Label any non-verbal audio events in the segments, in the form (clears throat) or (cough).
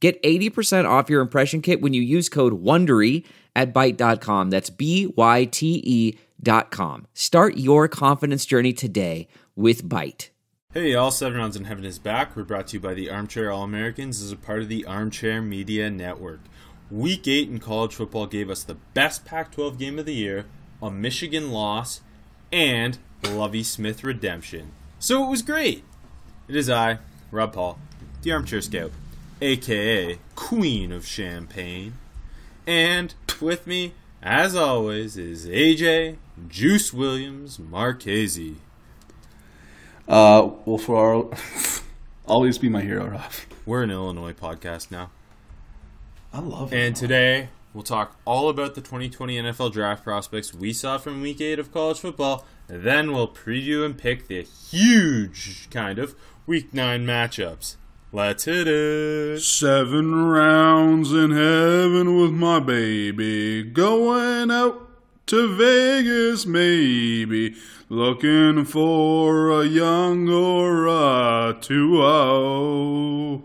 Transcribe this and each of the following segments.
Get 80% off your impression kit when you use code WONDERY at Byte.com. That's B-Y-T-E dot com. Start your confidence journey today with Byte. Hey, all Seven Rounds in Heaven is back. We're brought to you by the Armchair All Americans as a part of the Armchair Media Network. Week 8 in college football gave us the best Pac 12 game of the year, a Michigan loss, and Lovie Smith redemption. So it was great. It is I, Rob Paul, the Armchair Scout aka Queen of Champaign. And with me, as always, is AJ Juice Williams Marchese. Uh, well, for our (laughs) always be my hero, Rob. We're an Illinois podcast now. I love it. And today, we'll talk all about the 2020 NFL draft prospects we saw from week 8 of college football. Then we'll preview and pick the huge, kind of, week 9 matchups. Let's hit it. Seven rounds in heaven with my baby. Going out to Vegas, maybe. Looking for a young or a 2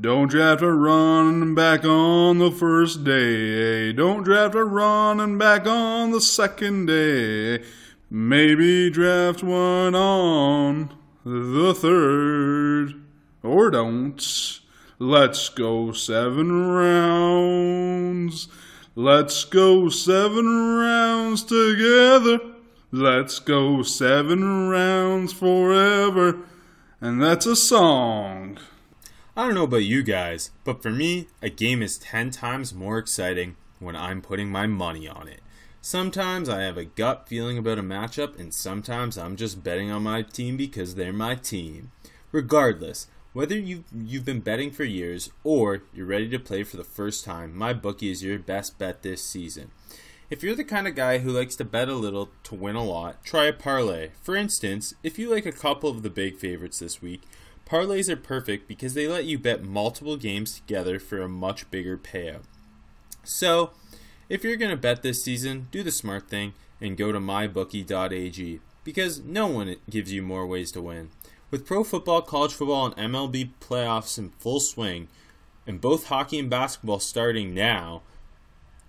Don't draft a running back on the first day. Don't draft a running back on the second day. Maybe draft one on the third or don't. Let's go seven rounds. Let's go seven rounds together. Let's go seven rounds forever. And that's a song. I don't know about you guys, but for me, a game is 10 times more exciting when I'm putting my money on it. Sometimes I have a gut feeling about a matchup, and sometimes I'm just betting on my team because they're my team. Regardless, whether you've, you've been betting for years or you're ready to play for the first time, my bookie is your best bet this season. If you're the kind of guy who likes to bet a little to win a lot, try a parlay. For instance, if you like a couple of the big favorites this week, parlays are perfect because they let you bet multiple games together for a much bigger payout. So, if you're going to bet this season, do the smart thing and go to mybookie.ag because no one gives you more ways to win. With pro football, college football, and MLB playoffs in full swing, and both hockey and basketball starting now,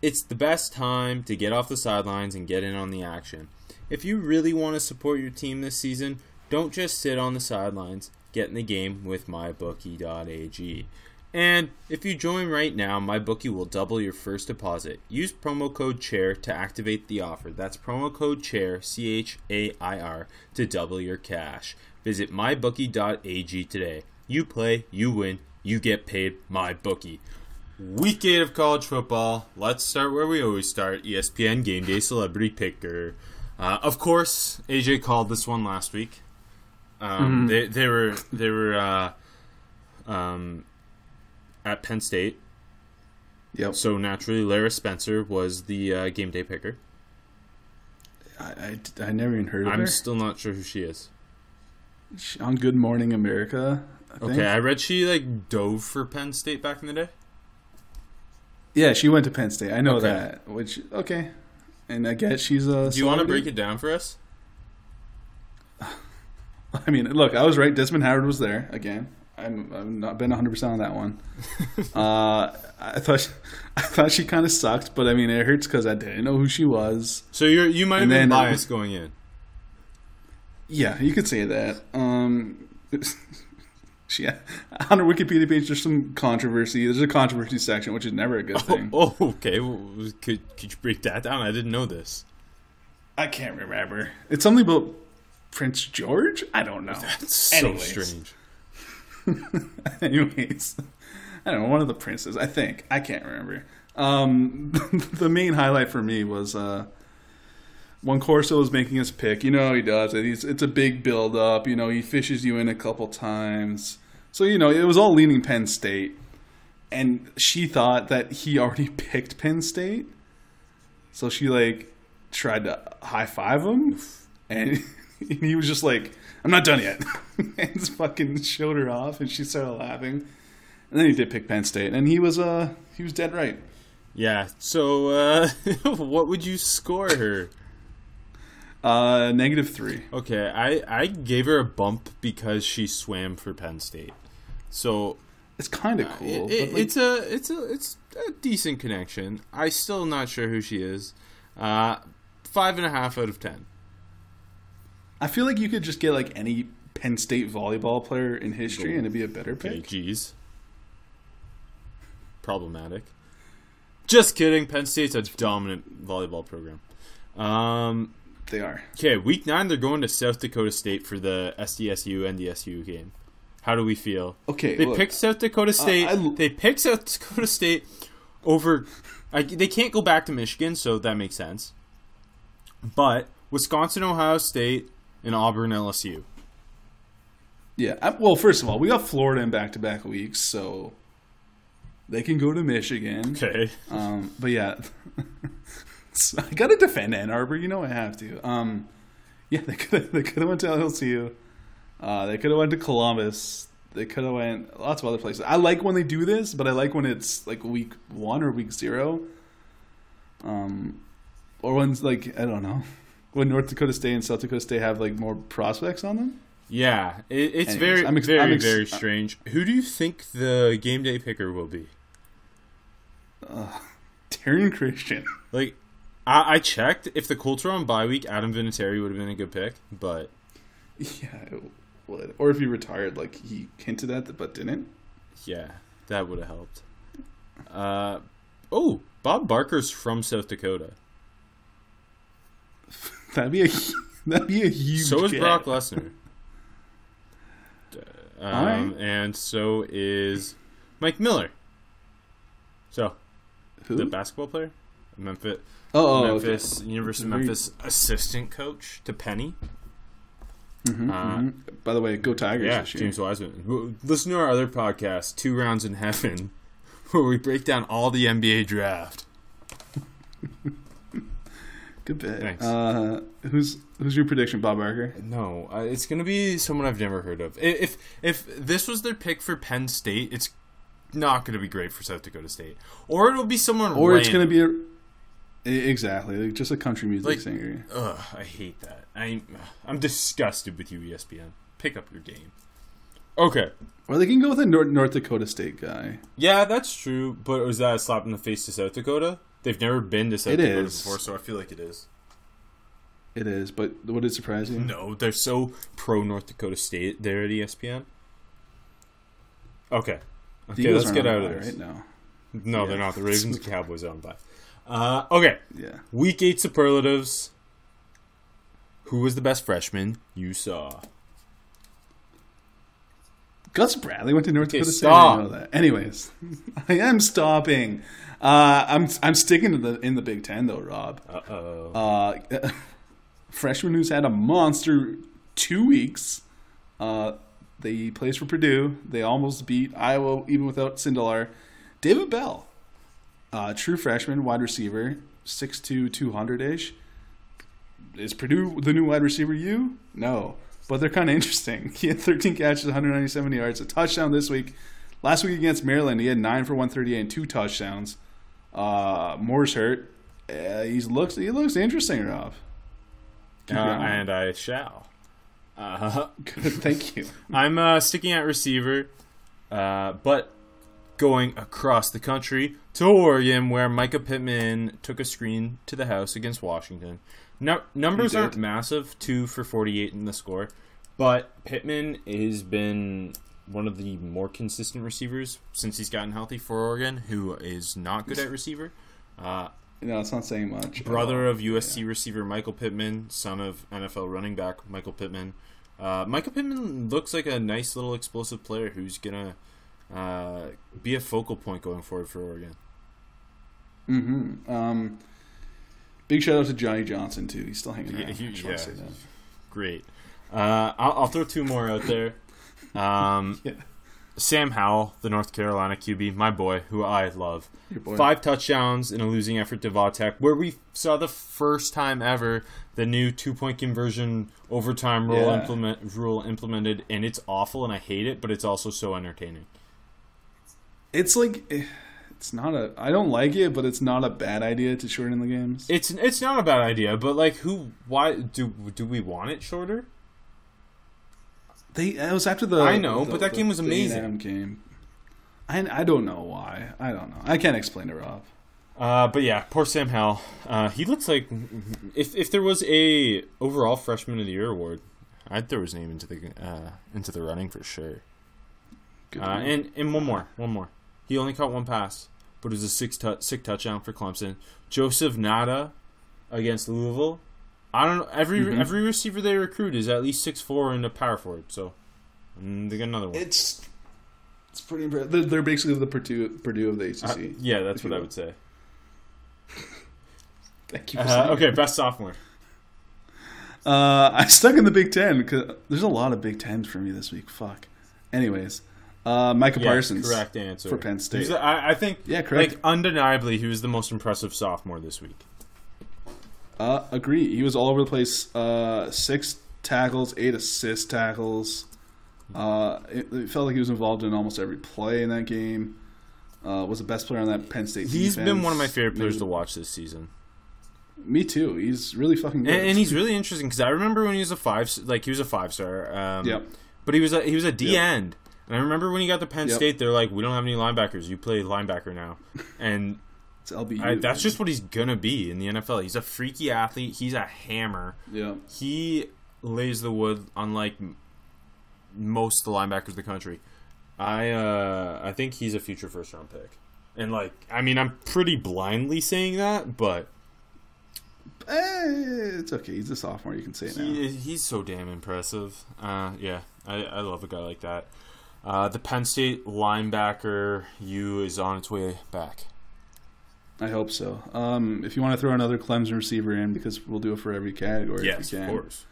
it's the best time to get off the sidelines and get in on the action. If you really want to support your team this season, don't just sit on the sidelines. Get in the game with mybookie.ag. And if you join right now, MyBookie will double your first deposit. Use promo code CHAIR to activate the offer. That's promo code CHAIR, C H A I R, to double your cash. Visit mybookie.ag today. You play, you win, you get paid. my bookie. Week 8 of college football. Let's start where we always start ESPN Game Day Celebrity Picker. Uh, of course, AJ called this one last week. Um, mm-hmm. they, they were they were uh, um, at Penn State. Yep. So naturally, Lara Spencer was the uh, game day picker. I, I, I, never even heard of I'm her. I'm still not sure who she is on Good Morning America. I okay, I read she like dove for Penn State back in the day. Yeah, she went to Penn State. I know okay. that. Which okay, and I guess she's a. Do you want to break it down for us? (laughs) I mean, look, I was right. Desmond Howard was there again. I'm I've not been 100 percent on that one. (laughs) uh, I thought she, (laughs) I thought she kind of sucked, but I mean, it hurts because I didn't know who she was. So you're you might have been biased going in. Yeah, you could say that. Um, (laughs) she, on her Wikipedia page, there's some controversy. There's a controversy section, which is never a good thing. Oh, oh okay. Well, could could you break that down? I didn't know this. I can't remember. It's something about Prince George. I don't know. That's so Anyways. strange. (laughs) Anyways, I don't know. One of the princes, I think. I can't remember. Um, (laughs) the main highlight for me was uh, when Corso is making his pick, you know he does it. He's, it's a big build up. You know he fishes you in a couple times. So you know it was all leaning Penn State, and she thought that he (laughs) already picked Penn State, so she like tried to high five him, and (laughs) he was just like, "I'm not done yet," (laughs) and just fucking showed her off, and she started laughing. And then he did pick Penn State, and he was uh he was dead right. Yeah. So, uh, what would you score her? Uh, negative three. Okay, I I gave her a bump because she swam for Penn State. So It's kind of cool. it, it, like, it's a it's a it's a decent connection. I still not sure who she is. Uh, five and a half out of ten. I feel like you could just get like any Penn State volleyball player in history, and it'd be a better Okay, pick. geez. Problematic. Just kidding. Penn State's a dominant volleyball program. Um, They are. okay, week nine they're going to South Dakota State for the SDSU NDSU game. How do we feel? Okay, They look, picked South Dakota State. I- they picked South Dakota State over. I, they can't go back to Michigan, so that makes sense. But Wisconsin, Ohio State, and Auburn, LSU. Yeah. I, well, first of all, we got Florida in back-to-back weeks, so they can go to Michigan. Okay. Um, but yeah, (laughs) So (laughs) I got to defend Ann Arbor. You know I have to. Um, yeah, (laughs) they could they could have went to LSU. Uh, they could have went to Columbus. They could have went lots of other places. I like when they do this, but I like when it's like week one or week zero. Um, or when it's like I don't know, (laughs) when North Dakota State and South Dakota State have like more prospects on them. Yeah, it, it's Anyways, very, I'm ex- very, I'm ex- very strange. Who do you think the game day picker will be? Tyrion Christian. Like, I, I checked. If the Colts were on bye week, Adam Vinatieri would have been a good pick. But Yeah, it would. Or if he retired, like he hinted at, but didn't. yeah, that would have helped. Uh, oh, Bob Barker's from South Dakota. (laughs) That'd be a (laughs) that'd be a huge. So is get. Brock Lesnar. Um, Alright. and so is Mike Miller. So Who? the basketball player, Memphis, oh, oh, Memphis University of Very- Memphis assistant coach to Penny. okay. Uh, Mhm. By the way, go Tigers Yeah, this year. James Wiseman. Listen to our other podcast, Two Rounds in Heaven, (laughs) where we break down all the NBA draft. (laughs) Good bit. Thanks. Uh, who's who's your prediction, Bob Barker? No, uh, it's going to be someone I've never heard of. If if this was their pick for Penn State, it's not going to be great for South Dakota State, or it'll be someone. Or it's going to be a exactly like just a country music Like- singer. Ugh, I hate that. I'm I'm disgusted with you, ESPN. Pick up your game. Okay. Or they can go with a North, North Dakota State guy. Yeah, that's true. But was that a slap in the face to South Dakota? They've never been to South It Dakota is. before, so I feel like it is. It is, but would it surprise you? No, they're so pro North Dakota State there at ESPN. Okay. Okay, let's get out of this. right now. No, Yeah. they're not. The Ravens and Cowboys are on by. Uh, okay. Yeah. Week eight superlatives. Who was the best freshman you saw? Gus Bradley went to North Okay, Dakota State. stop. I know that. Anyways, (laughs) I am stopping. Uh, I'm I'm sticking to the in the Big Ten though, Rob. Uh oh. (laughs) Uh, freshman who's had a monster two weeks. Uh, they plays for Purdue. They almost beat Iowa even without Sindelar. David Bell, uh, true freshman, wide receiver, 6'2", 200 ish. Is Purdue the new wide receiver? You no, but they're kind of interesting. (laughs) He had 13 catches, 197 yards, a touchdown this week. Last week against Maryland, he had nine for 138 and two touchdowns. Uh, Moore's hurt. Uh, he looks he looks interesting, Rob. Uh, and I shall. Uh, (laughs) (laughs) thank you. I'm uh, sticking at receiver, uh, but going across the country to Oregon, where Mycah Pittman took a screen to the house against Washington. No, numbers aren't massive, two for 48 in the score, but Pittman has been one of the more consistent receivers since he's gotten healthy for Oregon, who is not good at receiver. Uh, No, it's not saying much. brother of USC receiver Michael Pittman, son of NFL running back Michael Pittman. Uh, Michael Pittman looks like a nice little explosive player who's gonna uh, be a focal point going forward for Oregon. Mm-hmm. Um, big shout out to Johnny Johnson too. He's still hanging Yeah, around. he- I yeah. Great. Uh, I'll, I'll throw two more out there. Um, (laughs) Yeah. Sam Howell, the North Carolina QB, my boy, who I love. Your boy. Five touchdowns in a losing effort to Vautech, where we saw the first time ever the new two point conversion overtime rule Yeah. implement rule implemented, and it's awful and I hate it, but it's also so entertaining. It's like eh, it's not a. I don't like it, but it's not a bad idea to shorten the games. It's it's not a bad idea, but like who why do do we want it shorter? They it was after the. I know, the- but that the game was A&M amazing. Game. I I don't know why. I don't know. I can't explain it, Rob. Uh, but yeah, poor Sam Howell. Uh, he looks like if if there was a overall freshman of the year award, I'd throw his name into the uh, into the running for sure. Good Uh, and and one more, one more. He only caught one pass, but it was a six tou- sick touchdown for Clemson. Joseph Ngata against Louisville. I don't know. Every Mhm. every receiver they recruit is at least six four and a power forward. So mm, they got another one. It's it's pretty impressive. They're, they're basically the Purdue Purdue of the ACC. Uh, yeah, that's what I would say. (laughs) Thank you for Uh, okay, best sophomore. Uh, I stuck in the Big Ten because there's a lot of Big Tens for me this week. Fuck. Anyways, uh, Micah Yeah, Parsons. correct answer for Penn State. The- I, I think. Yeah, correct. Like undeniably, he was the most impressive sophomore this week. Uh, agree. He was all over the place. Uh, six tackles, eight assist tackles. Uh, it, it felt like he was involved in almost every play in that game. Uh, was the best player on that Penn State. He's defense. been one of my favorite players Maybe- to watch this season, Me too. He's really fucking good. and, and he's really interesting because I remember when he was a five, like he was a five star. Um, Yep. But he was a he was a D Yep. end, and I remember when he got to Penn Yep. State, they're like, "We don't have any linebackers. You play linebacker now," and (laughs) It's LBU. I, that's just what he's gonna be in the NFL. He's a freaky athlete. He's a hammer. yeah. he lays the wood unlike most of the linebackers in the country. I uh, I think he's a future first round pick. And like, I mean, I'm pretty blindly saying that, but Eh, it's okay. He's a sophomore. You can say it now. he, he's so damn impressive. Uh, yeah, I, I love a guy like that. Uh, the Penn State linebacker U is on its way back. I hope so. Um, if you want to throw another Clemson receiver in, because we'll do it for every category. yes, if we of can. course.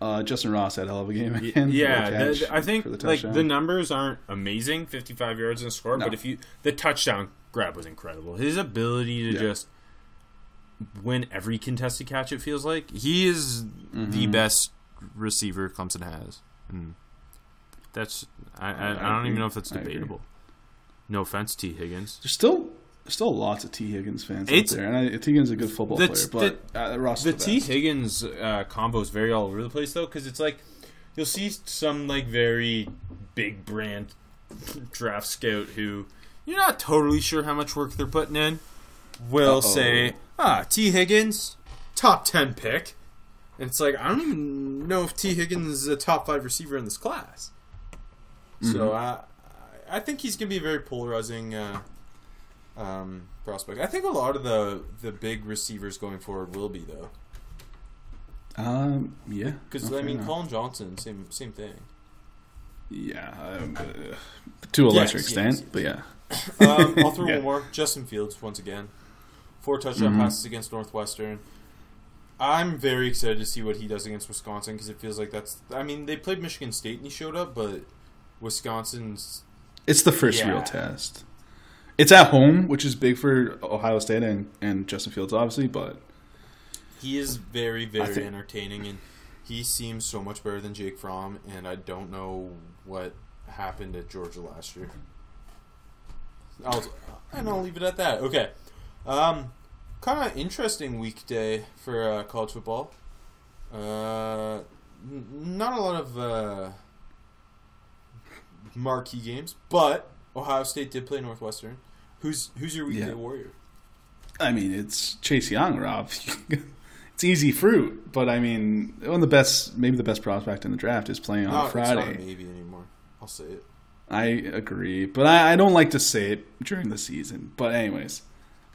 Uh, Justin Ross had a hell of a game again. (laughs) yeah, the the- I think the like the numbers aren't amazing, 55 yards and a score, No. but if you the touchdown grab was incredible. His ability to Yeah. just win every contested catch, it feels like he is Mm-hmm. the best receiver Clemson has. And that's I, I, I I don't agree. even know if that's debatable. No offense, Tee Higgins. There's still still lots of Tee Higgins fans It's- out there, and I, Tee Higgins is a good football The- player, but uh, Ross The the, T best. Higgins uh, combo is very all over the place though, because it's like you'll see some like very big brand draft scout who you're not totally sure how much work they're putting in. Will Uh-oh. say, "Ah, Tee Higgins, top ten pick," and it's like I don't even know if Tee Higgins is a top five receiver in this class. So I, I think he's gonna be a very polarizing. Uh, um, prospect. I think a lot of the the big receivers going forward will be though. Um, yeah, Because no, I mean, enough. Collin Johnson, same same thing. yeah, um, uh, to a Yes, lesser yes, extent, yes. but yeah, (laughs) Um, I'll throw (laughs) Yeah. one more. Justin Fields once again, four touchdown Mhm. passes against Northwestern. I'm very excited to see what he does against Wisconsin because it feels like that's. I mean, they played Michigan State and he showed up, but Wisconsin's. it's the first Yeah. real test. It's at home, which is big for Ohio State and, and Justin Fields, obviously, but He is very very think- entertaining and he seems so much better than Jake Fromm, and I don't know what happened at Georgia last year. I'll, and I'll leave it at that. Okay. Um, kind of interesting weekday for uh, college football. Uh, n- not a lot of uh, marquee games, but Ohio State did play Northwestern. Who's who's your weekday Yeah. warrior? I mean, it's Chase Young, Rob. (laughs) it's easy fruit, but I mean, one of the best, maybe the best prospect in the draft is playing on No, a it's not Friday. maybe anymore. I'll say it. I agree, but I, I don't like to say it during the season. But anyways,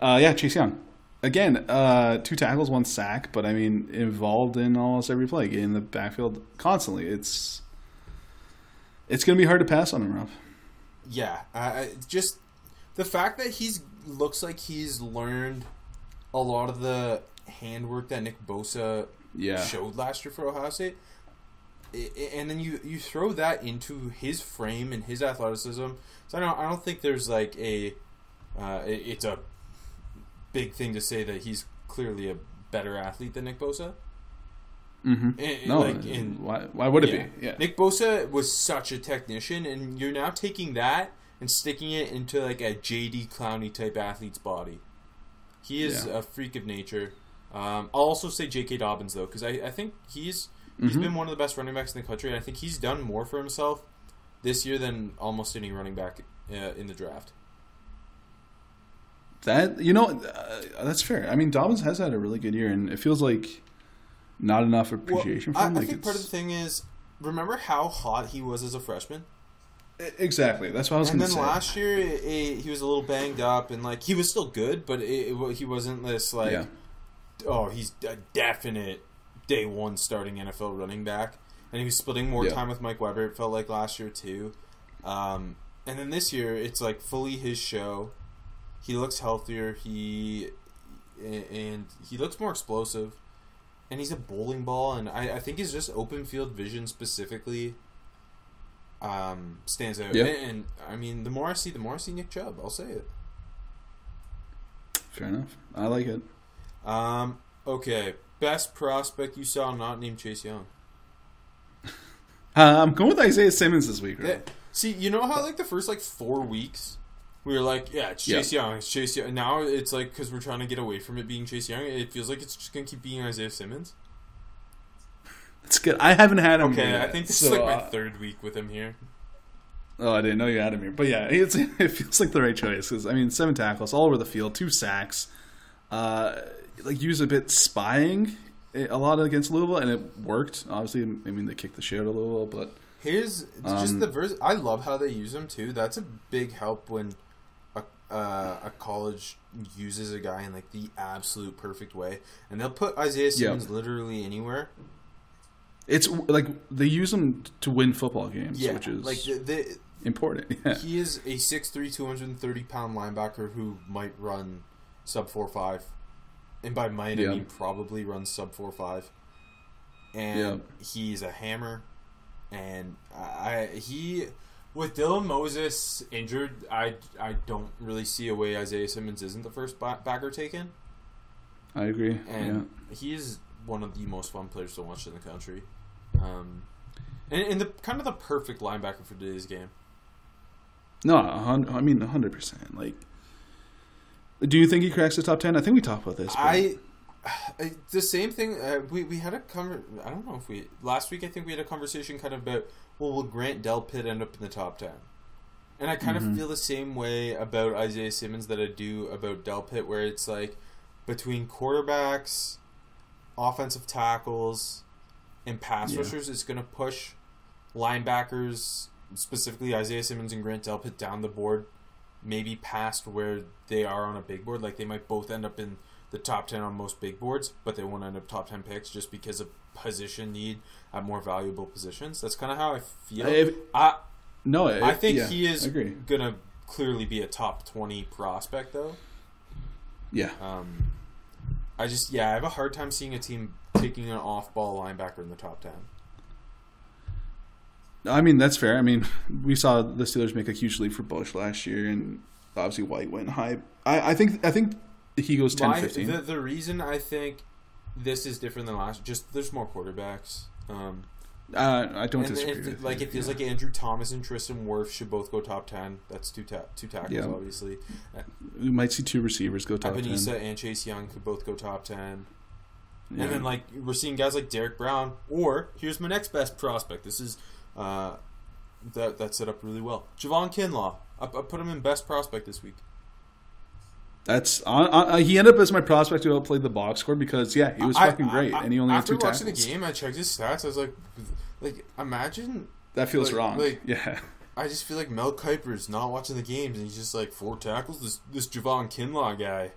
uh, yeah, Chase Young. Again, uh, two tackles, one sack, but I mean, involved in almost every play, in the backfield constantly. It's it's going to be hard to pass on him, Rob. Yeah, I- just the fact that he's looks like he's learned a lot of the handwork that Nick Bosa Yeah, showed last year for Ohio State. and then you you throw that into his frame and his athleticism. So I don't I don't think there's like a uh, it's a big thing to say that he's clearly a better athlete than Nick Bosa. Mm-hmm. In- No, like in why? Why would it yeah. be? Yeah. Nick Bosa was such a technician, and you're now taking that and sticking it into like a JD Clowney type athlete's body. He is Yeah. a freak of nature. Um, I'll also say J.K. Dobbins though, because I, I think he's he's Mhm. been one of the best running backs in the country, and I think he's done more for himself this year than almost any running back uh, in the draft. That you know, uh, that's fair. I mean, Dobbins has had a really good year, and it feels like not enough appreciation Well, for him. I, I think part of the thing is, remember how hot he was as a freshman. exactly. That's what I was and going to say. then last year it, it- he was a little banged up and like he was still good but it, it, he wasn't this like Yeah. oh he's a definite day one starting NFL running back and he was splitting more Yeah. time with Mike Weber it felt like last year too um, and then this year it's like fully his show he looks healthier he and he looks more explosive and he's a bowling ball and I, I think he's just open field vision specifically um, stands out. Yeah. And, and, I mean, the more I see, the more I see Nick Chubb. I'll say it. Fair enough. I like it. Um, okay, best prospect you saw not named Chase Young. Uh, (laughs) I'm going with Isaiah Simmons this week. Right? Yeah. See, you know how like the first like four weeks we were like, yeah, it's Chase Young, it's Chase Young. Now it's like because we're trying to get away from it being Chase Young, it feels like it's just gonna keep being Isaiah Simmons. It's good. I haven't had him. Okay, yet, I think this so, is like my uh, third week with him here. Oh, I didn't know you had him here, but yeah, it's, (laughs) it feels like the right choice because I mean, seven tackles all over the field, two sacks, uh, like use a bit spying a lot against Louisville, and it worked. Obviously, I mean, they kicked the shit out of Louisville, but Here's just Um, the verse. I love how they use him too. That's a big help when uh, a college uses a guy in like the absolute perfect way, and they'll put Isaiah Simmons literally anywhere. it's like they use him to win football games, Yeah, which is like the, the, important. (laughs) Yeah. he is a 6'3", 230 pound linebacker who might run sub four five, and by might Yeah. I mean probably runs sub four five, and he's a hammer, and I he with Dylan Moses injured, I I don't really see a way Isaiah Simmons isn't the first backer taken, I agree. and he is one of the most fun players to watch in the country. Um, and, and the kind of the perfect linebacker for today's game. No, I mean, hundred percent. Like, do you think he cracks the top ten? I think we talked about this. but- I (sighs) the same thing. Uh, we we had a conver- I don't know if we last week. I think we had a conversation kind of about well, will Grant Del Delpit end up in the top ten? And I kind Mhm. of feel the same way about Isaiah Simmons that I do about Del Delpit, where it's like between quarterbacks, offensive tackles, and pass Yeah. rushers, it's going to push linebackers, specifically Isaiah Simmons and Grant Del Delpit, down the board, maybe past where they are on a big board. Like they might both end up in the top 10 on most big boards, but they won't end up top 10 picks just because of position need at more valuable positions. That's kind of how I feel. If- I, no, I it- think yeah, he is going to clearly be a top 20 prospect, though. Yeah, Um, I just, yeah, I have a hard time seeing a team taking an off ball linebacker in the top 10. I mean that's fair. I mean, we saw the Steelers make a huge leap for Bush last year, and obviously White went high. I, I think I think he goes 10, My- 15. the, the reason I think this is different than last, just there's more quarterbacks. Um, uh, I don't disagree. it, like it feels yeah. like Andrew Thomas and Tristan Wirf should both go top ten. That's two ta- two tackles, Yeah. obviously. we might see two receivers go top Epenesa ten. and Chase Young could both go top ten. Yeah. And then like we're seeing guys like Derrick Brown, or here's my next best prospect. This is uh, that that set up really well. Javon Kinlaw. I, I put him in best prospect this week. That's uh, uh, he ended up as my prospect who outplayed the box score because yeah, he was I- fucking great, I- and he only had after two watching tackles. the game, I checked his stats. I was like, like imagine. That feels like- wrong. like- yeah, I just feel like Mel Kiper's not watching the games, and he's just like four tackles. This this Javon Kinlaw guy,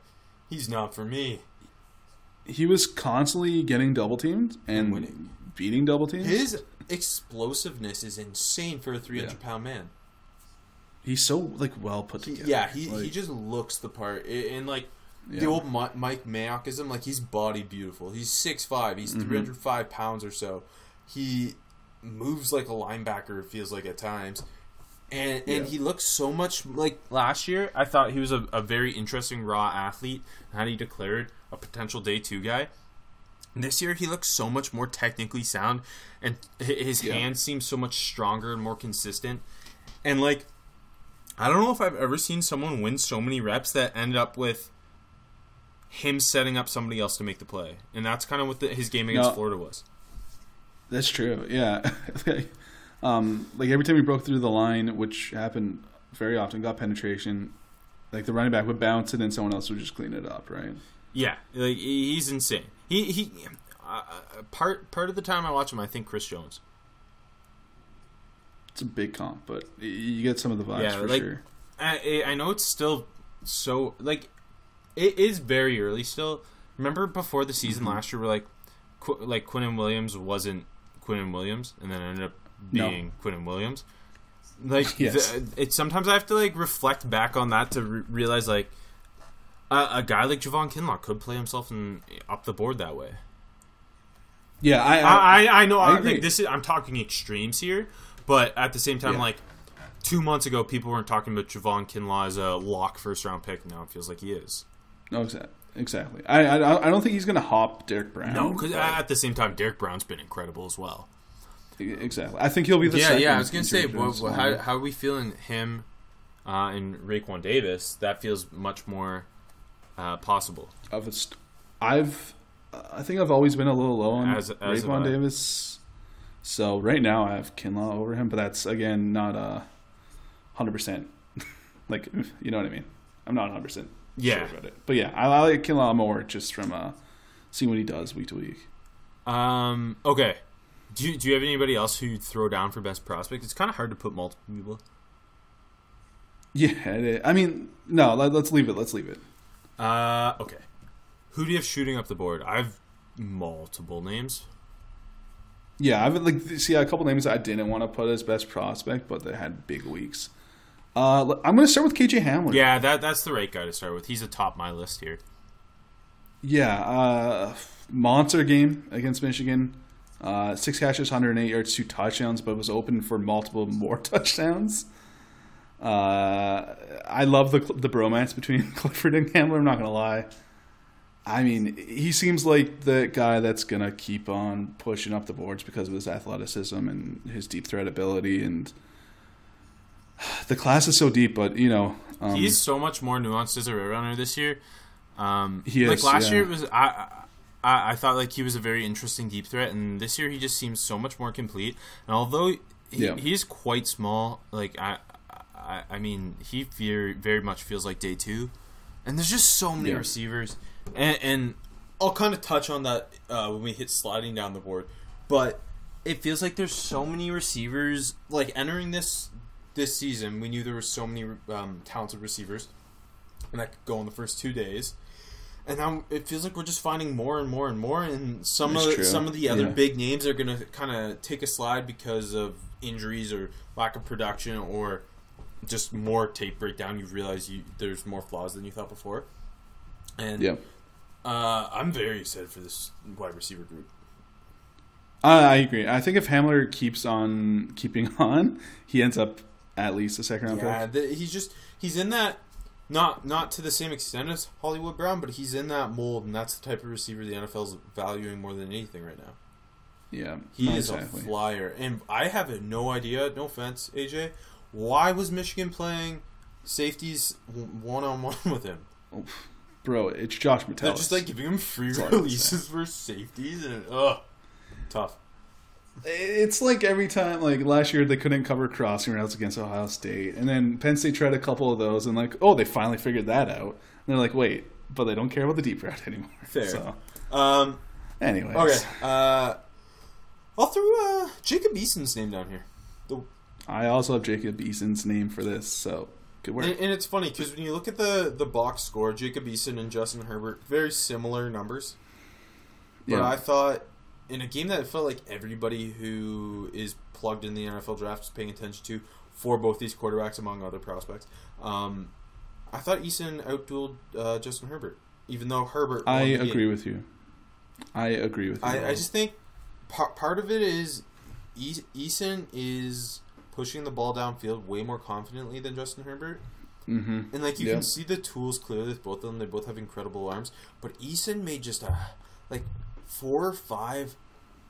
he's not for me. he was constantly getting double teamed and winning. beating double teams. His explosiveness is insane for a three hundred pound man. He's so like well put together. yeah, he, he just looks the part. And like the Yeah. old Mi- Mike Mayockism, like he's body beautiful. He's six five. He's Mm-hmm. hundred five pounds or so. He moves like a linebacker. It feels like at times, and Yeah. and he looks so much like last year. I thought he was a, a very interesting raw athlete. Had he declared a potential day two guy. This year he looks so much more technically sound, and his Yeah. hands seem so much stronger and more consistent. And like, I don't know if I've ever seen someone win so many reps that end up with him setting up somebody else to make the play, and that's kind of what the, his game against No. Florida was. That's true. Yeah. (laughs) um, like every time we broke through the line, which happened very often, got penetration. Like the running back would bounce it, and someone else would just clean it up, right? Yeah, like he's insane. He he. Uh, part part of the time I watch him, I think Chris Jones. It's a big comp, but you get some of the vibes Yeah, for like- sure. I I know it's still so like it is very early still. Remember before the season Mm-hmm. last year, we're like Qu- like Quinnen Williams wasn't Quinnen Williams, and then ended up No. being Quinnen Williams. Like (laughs) Yes. it's sometimes I have to like reflect back on that to re- realize like a, a guy like Javon Kinlaw could play himself in, up the board that way. Yeah, I, I, I, I, know. I I like, this is I'm talking extremes here, but at the same time, Yeah. like two months ago, people weren't talking about Javon Kinlaw as a lock first round pick. Now it feels like he is. no, exactly. Exactly. I, I, I don't think he's going to hop Derrick Brown. No, because but- at the same time, Derrick Brown's been incredible as well. exactly. I think he'll be the same. yeah, second yeah. I was gonna say, terms what, what, how, how are we feeling him uh, and Raekwon Davis? That feels much more uh, possible. of a st- I've I think I've always been a little low on As- as have Raekwon I. Davis. So right now I have Kinlaw over him, but that's again not a hundred percent. (laughs) Like you know what I mean? I'm not hundred percent Yeah. sure about it. But yeah, I, I like Kinlaw more just from uh, seeing what he does week to week. Um. Okay. Do you, do you have anybody else who you'd throw down for best prospect? It's kind of hard to put multiple people. Yeah. I mean, no, let, let's leave it. Let's leave it. Uh, okay. Who do you have shooting up the board? I've multiple names. Yeah, I've like see a couple names I didn't want to put as best prospect, but they had big weeks. Uh, I'm going to start with KJ Hamler. Yeah, that that's the right guy to start with. He's atop my list here. Yeah, uh, monster game against Michigan. Uh, six catches, 108 yards, two touchdowns, but was open for multiple more (laughs) touchdowns. Uh, I love the the bromance between (laughs) Clifford and Hamler. I'm not gonna lie. I mean, he seems like the guy that's gonna keep on pushing up the boards because of his athleticism and his deep threat ability. And the class is so deep, but you know, um, He's so much more nuanced as a route runner this year. Um, He like is, last yeah. year, it was I, I I thought like he was a very interesting deep threat, and this year he just seems so much more complete. And although he, Yeah. he's quite small, like I, I I mean he very very much feels like day two, and there's just so many Yeah. receivers, and, and I'll kind of touch on that uh, when we hit sliding down the board, but it feels like there's so many receivers like entering this this season. We knew there were so many um, talented receivers, and that could go in the first two days. And now it feels like we're just finding more and more and more, and some It's of true. some of the other Yeah. big names are going to kind of take a slide because of injuries or lack of production or just more tape breakdown. You realize you there's more flaws than you thought before, and yeah. uh, I'm very excited for this wide receiver group. I, I agree. I think if Hamler keeps on keeping (laughs) on, he ends up at least a second round Yeah, pick. the, he's just he's in that not not to the same extent as Hollywood Brown, but he's in that mold, and that's the type of receiver the NFL's valuing more than anything right now. Yeah, He is exactly. a flyer, and I have no idea. No offense, AJ. Why was Michigan playing safeties one on one with him? Bro, it's Josh Metellus. They're just like giving him free That's all I can releases for safeties, and ugh, tough. It's like every time, like last year, they couldn't cover crossing routes against Ohio State, and then Penn State tried a couple of those, and like, oh, they finally figured that out. And they're like, wait, but they don't care about the deep route (laughs) anymore. Fair. So, Um, anyways, okay, uh, I'll throw uh, Jacob Eason's name down here. The I also have Jacob Eason's name for this, so good work. And, and it's funny because when you look at the the box score, Jacob Eason and Justin Herbert, very similar numbers. But yeah, I thought in a game that it felt like everybody who is plugged in the NFL draft is paying attention to for both these quarterbacks, among other prospects. Um, I thought Eason outdueled uh, Justin Herbert, even though Herbert. I agree game. with you. I agree with you. I, I just think part part of it is Eason is pushing the ball downfield way more confidently than Justin Herbert. Mm-hmm. And like you Yeah. can see the tools clearly with both of them. They both have incredible arms. But Eason made just a like four or five.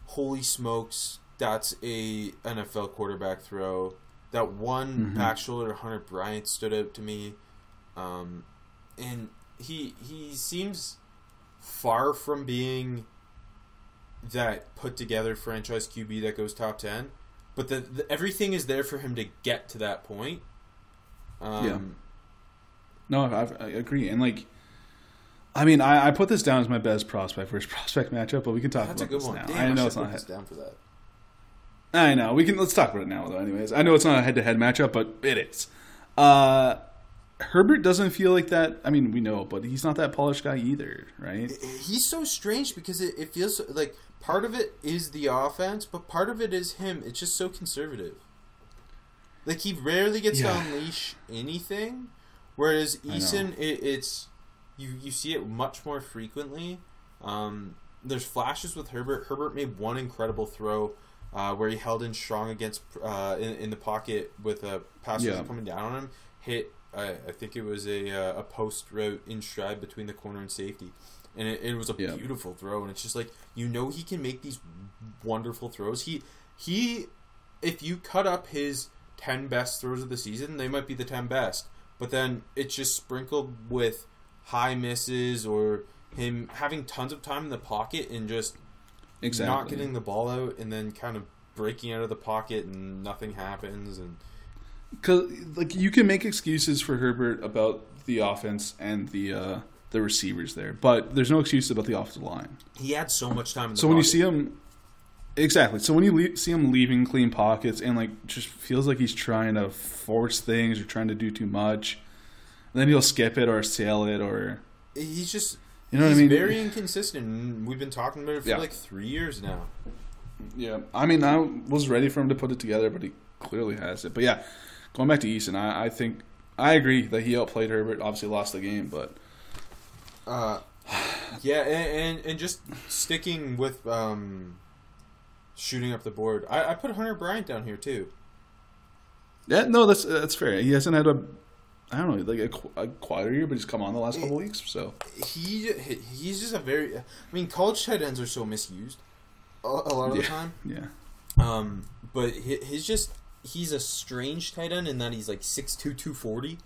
Holy smokes! That's a NFL quarterback throw. That one Mhm. back shoulder to Hunter Bryant stood out to me, um, and he he seems far from being that put together franchise QB that goes top ten. But the, the everything is there for him to get to that point. Um, Yeah. No, I, I agree. And like, I mean, I, I put this down as my best prospect versus (laughs) prospect matchup, but we can talk That's a about good this one. now. Damn, I know should it's put not. this down for that. I know we can. Let's talk about it now, though. Anyways, I know it's not a head-to-head matchup, but it is. Uh, Herbert doesn't feel like that. I mean, we know, but he's not that polished guy either, right? He's so strange because it, it feels like part of it is the offense, but part of it is him. It's just so conservative. Like he rarely gets Yeah. to unleash anything, whereas Eason, it, it's you you see it much more frequently. Um, there's flashes with Herbert. Herbert made one incredible throw uh, where he held in strong against uh, in, in the pocket with a pass Yeah. coming down on him. Hit, I, I think it was a uh, a post route in stride between the corner and safety, and it, it was a Yeah. beautiful throw. And it's just like you know he can make these wonderful throws. He he, if you cut up his ten best throws of the season, they might be the ten best. But then it's just sprinkled with high misses or him having tons of time in the pocket and just Exactly. not getting the ball out and then kind of breaking out of the pocket and nothing happens and Cause like you can make excuses for Herbert about the offense and the uh, the receivers there, but there's no excuse about the offensive line. he had so much time in the So when you see him, exactly. So when you le- see him leaving clean pockets and like just feels like he's trying to force things or trying to do too much, then he'll skip it or sail it or he's just You know what I mean? very inconsistent we've been talking about it for Yeah. like three years now yeah. I mean, I was ready for him to put it together, but he clearly has it. But yeah, going back to Eason, I, I think I agree that he outplayed Herbert. Obviously, lost the game, but uh yeah and, and and just sticking with um shooting up the board i, I put hunter bryant down here too yeah, no, that's that's fair. He hasn't had a I don't know, like a, a quieter year, but he's come on the last couple weeks. So he he's just a very i mean college tight ends are so misused a, a lot of the time yeah, Um, but hi- his just he's a strange tight end in that he's like 6'2", 240,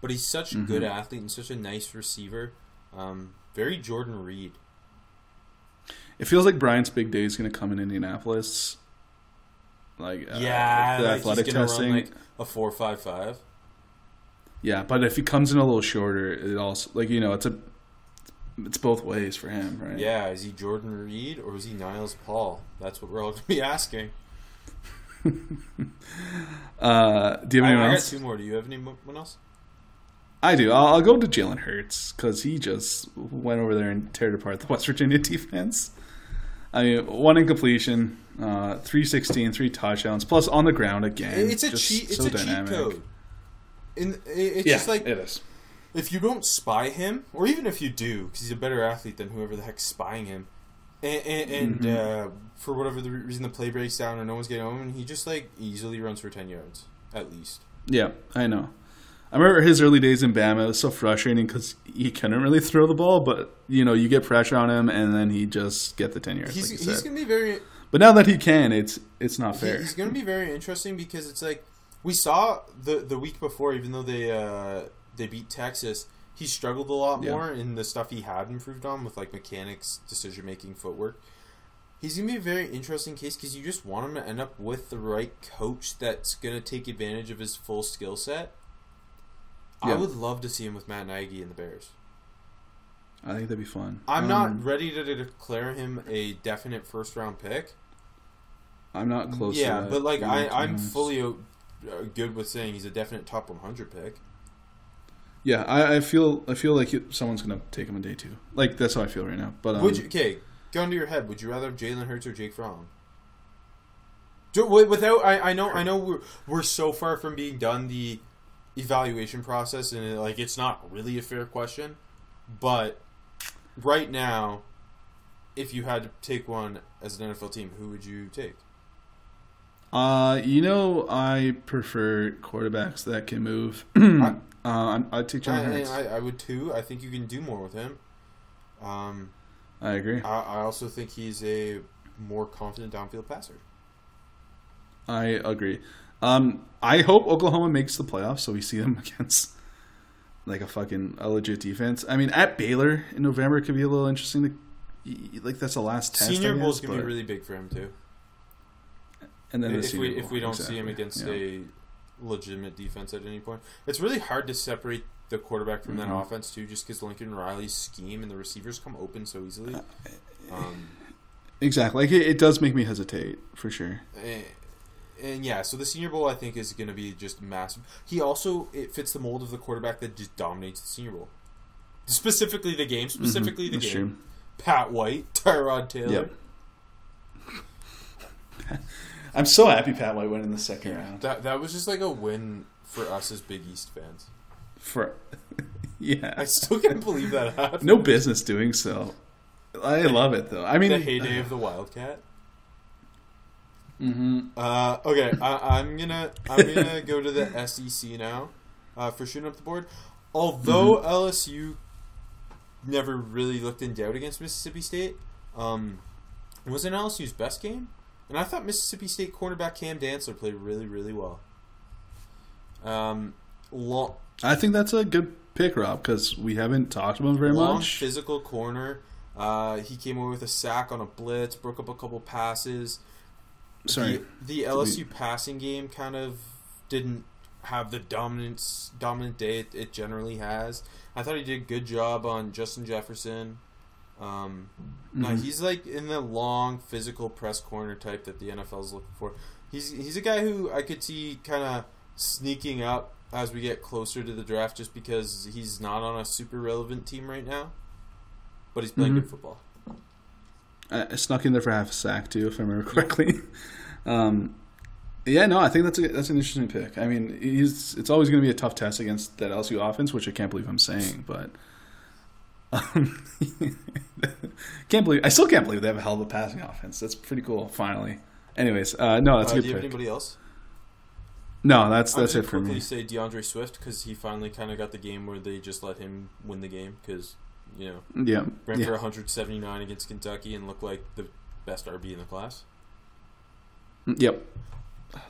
but he's such a good Mm-hmm. athlete and such a nice receiver. Um, very Jordan Reed. it feels like Bryant's big day is going to come in Indianapolis. Like uh, yeah, the like athletic testing. run like a four five five. yeah, but if he comes in a little shorter, it also like you know it's a it's both ways for him, right? Yeah, is he Jordan Reed or is he Niles Paul? That's what we're all (laughs) gonna be asking. (laughs) Uh, do you have I, anyone I got else? two more. Do you have anyone else? I do. I'll, I'll go to Jalen Hurts because he just went over there and teared apart the (laughs) West Virginia defense. I mean, one incompletion, uh, 316, three touchdowns, plus on the ground again. It's a cheat. It's so a dynamic. cheat code. In, it's Yeah, just like it is. if you don't spy him, or even if you do, because he's a better athlete than whoever the heck's spying him, and, and, and Mm-hmm. uh, for whatever the reason the play breaks down or no one's getting home, he just like easily runs for ten yards at least. Yeah, I know. I remember his early days in Bama. It was so frustrating because he couldn't really throw the ball, but you know you get pressure on him, and then he just get the ten yards. He's like he's gonna be very But now that he can, it's it's not fair. he's gonna be very interesting because it's like we saw the the week before, even though they uh, they beat Texas, he struggled a lot Yeah. more in the stuff he had improved on with like mechanics, decision making, footwork. He's gonna be a very interesting case because you just want him to end up with the right coach that's gonna take advantage of his full skill set. I would love to see him with Matt Nagy and the Bears. I think that'd be fun. I'm Um, not ready to declare him a definite first round pick. I'm not close. yeah, to that but like I, either, to be I'm honest. fully uh, good with saying he's a definite top 100 pick. Yeah, I, I feel I feel like someone's gonna take him a day two. Like that's how I feel right now. But um, Would you, okay, gun to your head. Would you rather have Jalen Hurts or Jake Fromm? Do- Without, I, I know, I know, we're we're so far from being done the evaluation process, and like it's not really a fair question, but right now, if you had to take one as an NFL team, who would you take? Uh, you know, I prefer quarterbacks that can move. (clears throat) uh, I'm- I'd take John I, Hurts. I, I would too. I think you can do more with him. Um, I agree. I, I also think he's a more confident downfield passer. I agree. Um, I hope Oklahoma makes the playoffs so we see them (laughs) against like a fucking a legit defense. I mean, at Baylor in November it could be a little interesting. To, like that's the last test. Senior Bowl is going to but- be really big for him too. and then if Senior we if we don't see him against Yeah. a legitimate defense at any point, it's really hard to separate the quarterback from Mhm. that offense too, just because Lincoln Riley's scheme and the receivers come open so easily. Um, exactly, like it, it does make me hesitate for sure. And, yeah, so the Senior Bowl I think is going to be just massive. He also it fits the mold of the quarterback that just dominates the Senior Bowl, specifically the game, specifically the Mm-hmm. That's game. true. Pat White, (laughs) Tyrod Taylor. Yep. (laughs) I'm so happy Pat White went in the second round. That that was just like a win for us as Big East fans. For (laughs) yeah, I still can't believe that happened. no business doing so. I love it though. I mean, the heyday of the Wildcat. Hmm Uh, okay, I, I'm gonna I'm gonna (laughs) go to the SEC now uh, for shooting up the board. Although Mm-hmm. LSU never really looked in doubt against Mississippi State, um, it wasn't LSU's best game, and I thought Mississippi State cornerback Cam Dantzler played really really well. Um, long, I think that's a good pick, Rob, because we haven't talked about him very long much. physical corner. Uh, he came away with a sack on a blitz, broke up a couple passes. Sorry, The, the LSU passing game kind of didn't have the dominance dominant day it, it generally has. I thought he did a good job on Justin Jefferson. Um, No, Mhm. he's like in the long physical press corner type that the NFL is looking for. He's he's a guy who I could see kind of sneaking up as we get closer to the draft, just because he's not on a super relevant team right now, but he's playing Mhm. good football. I snuck in there for half a sack too, if I remember (laughs) correctly. um, yeah, no, I think that's a, that's an interesting pick. I mean, he's it's always going to be a tough test against that LSU offense, which I can't believe I'm saying, but (laughs) um, (laughs) can't believe I still can't believe they have a hell of a passing offense. That's pretty cool. Finally, anyways, uh, no, that's Uh, a do you good have anybody else? No, that's that's it for me. say DeAndre Swift because he finally kind of got the game where they just let him win the game because you know Yeah, ran yeah. for 179 against Kentucky and looked like the best RB in the class. Yep.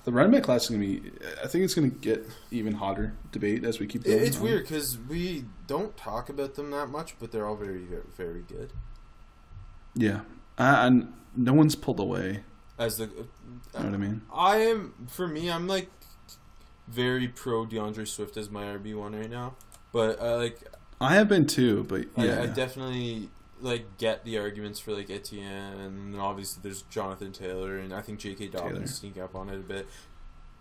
The running back class is gonna be. I think it's gonna get even hotter debate as we keep going. It's on. weird because we don't talk about them that much, but they're all very, very, good. Yeah, uh, and no one's pulled away. As the, You know what I mean? I am for me, I'm like very pro DeAndre Swift as my RB one right now, but uh, like I have been too, but I, yeah, I definitely like get the arguments for like Etienne, and obviously there's Jonathan Taylor, and I think J.K. Dobbins Taylor. sneak up on it a bit.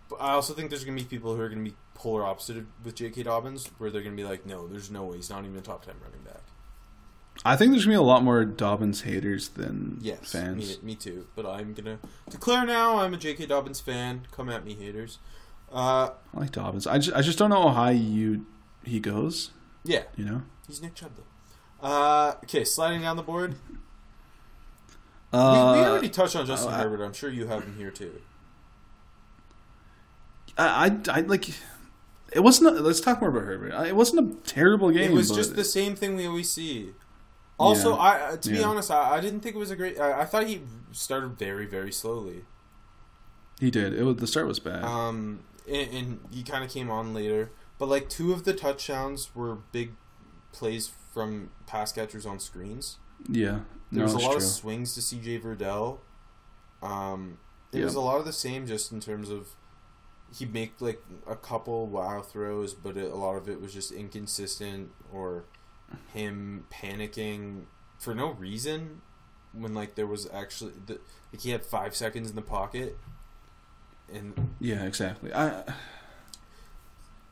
But I also think there's gonna be people who are gonna be polar opposite with J.K. Dobbins, where they're gonna be like, no, there's no way he's not even a top ten running back. I think there's gonna be a lot more Dobbins haters than Yes, fans. Me, me too. But I'm gonna declare now I'm a J.K. Dobbins fan. Come at me, haters. Uh, I like Dobbins. I just, I just don't know how you he goes. Yeah, You know, he's Nick Chubb though. Uh, okay, sliding down the board. (laughs) uh, we, we already touched on Justin I- Herbert. I'm sure you have him here too. I, I, I like. It wasn't. A, let's talk more about Herbert. It wasn't a terrible game. It was just the same thing we always see. Also, Yeah. I uh, to be Yeah. honest, I, I didn't think it was a great. I, I thought he started very very slowly. He did. It was, the start was bad. Um, and, and he kind of came on later, but like two of the touchdowns were big plays from pass catchers on screens. yeah, There no, was a lot true. of swings to CJ Verdell. Um, it Yeah. was a lot of the same, just in terms of he made like a couple wow throws, but it, a lot of it was just inconsistent or him panicking for no reason when like there was actually the, like he had five seconds in the pocket and Yeah, exactly. I,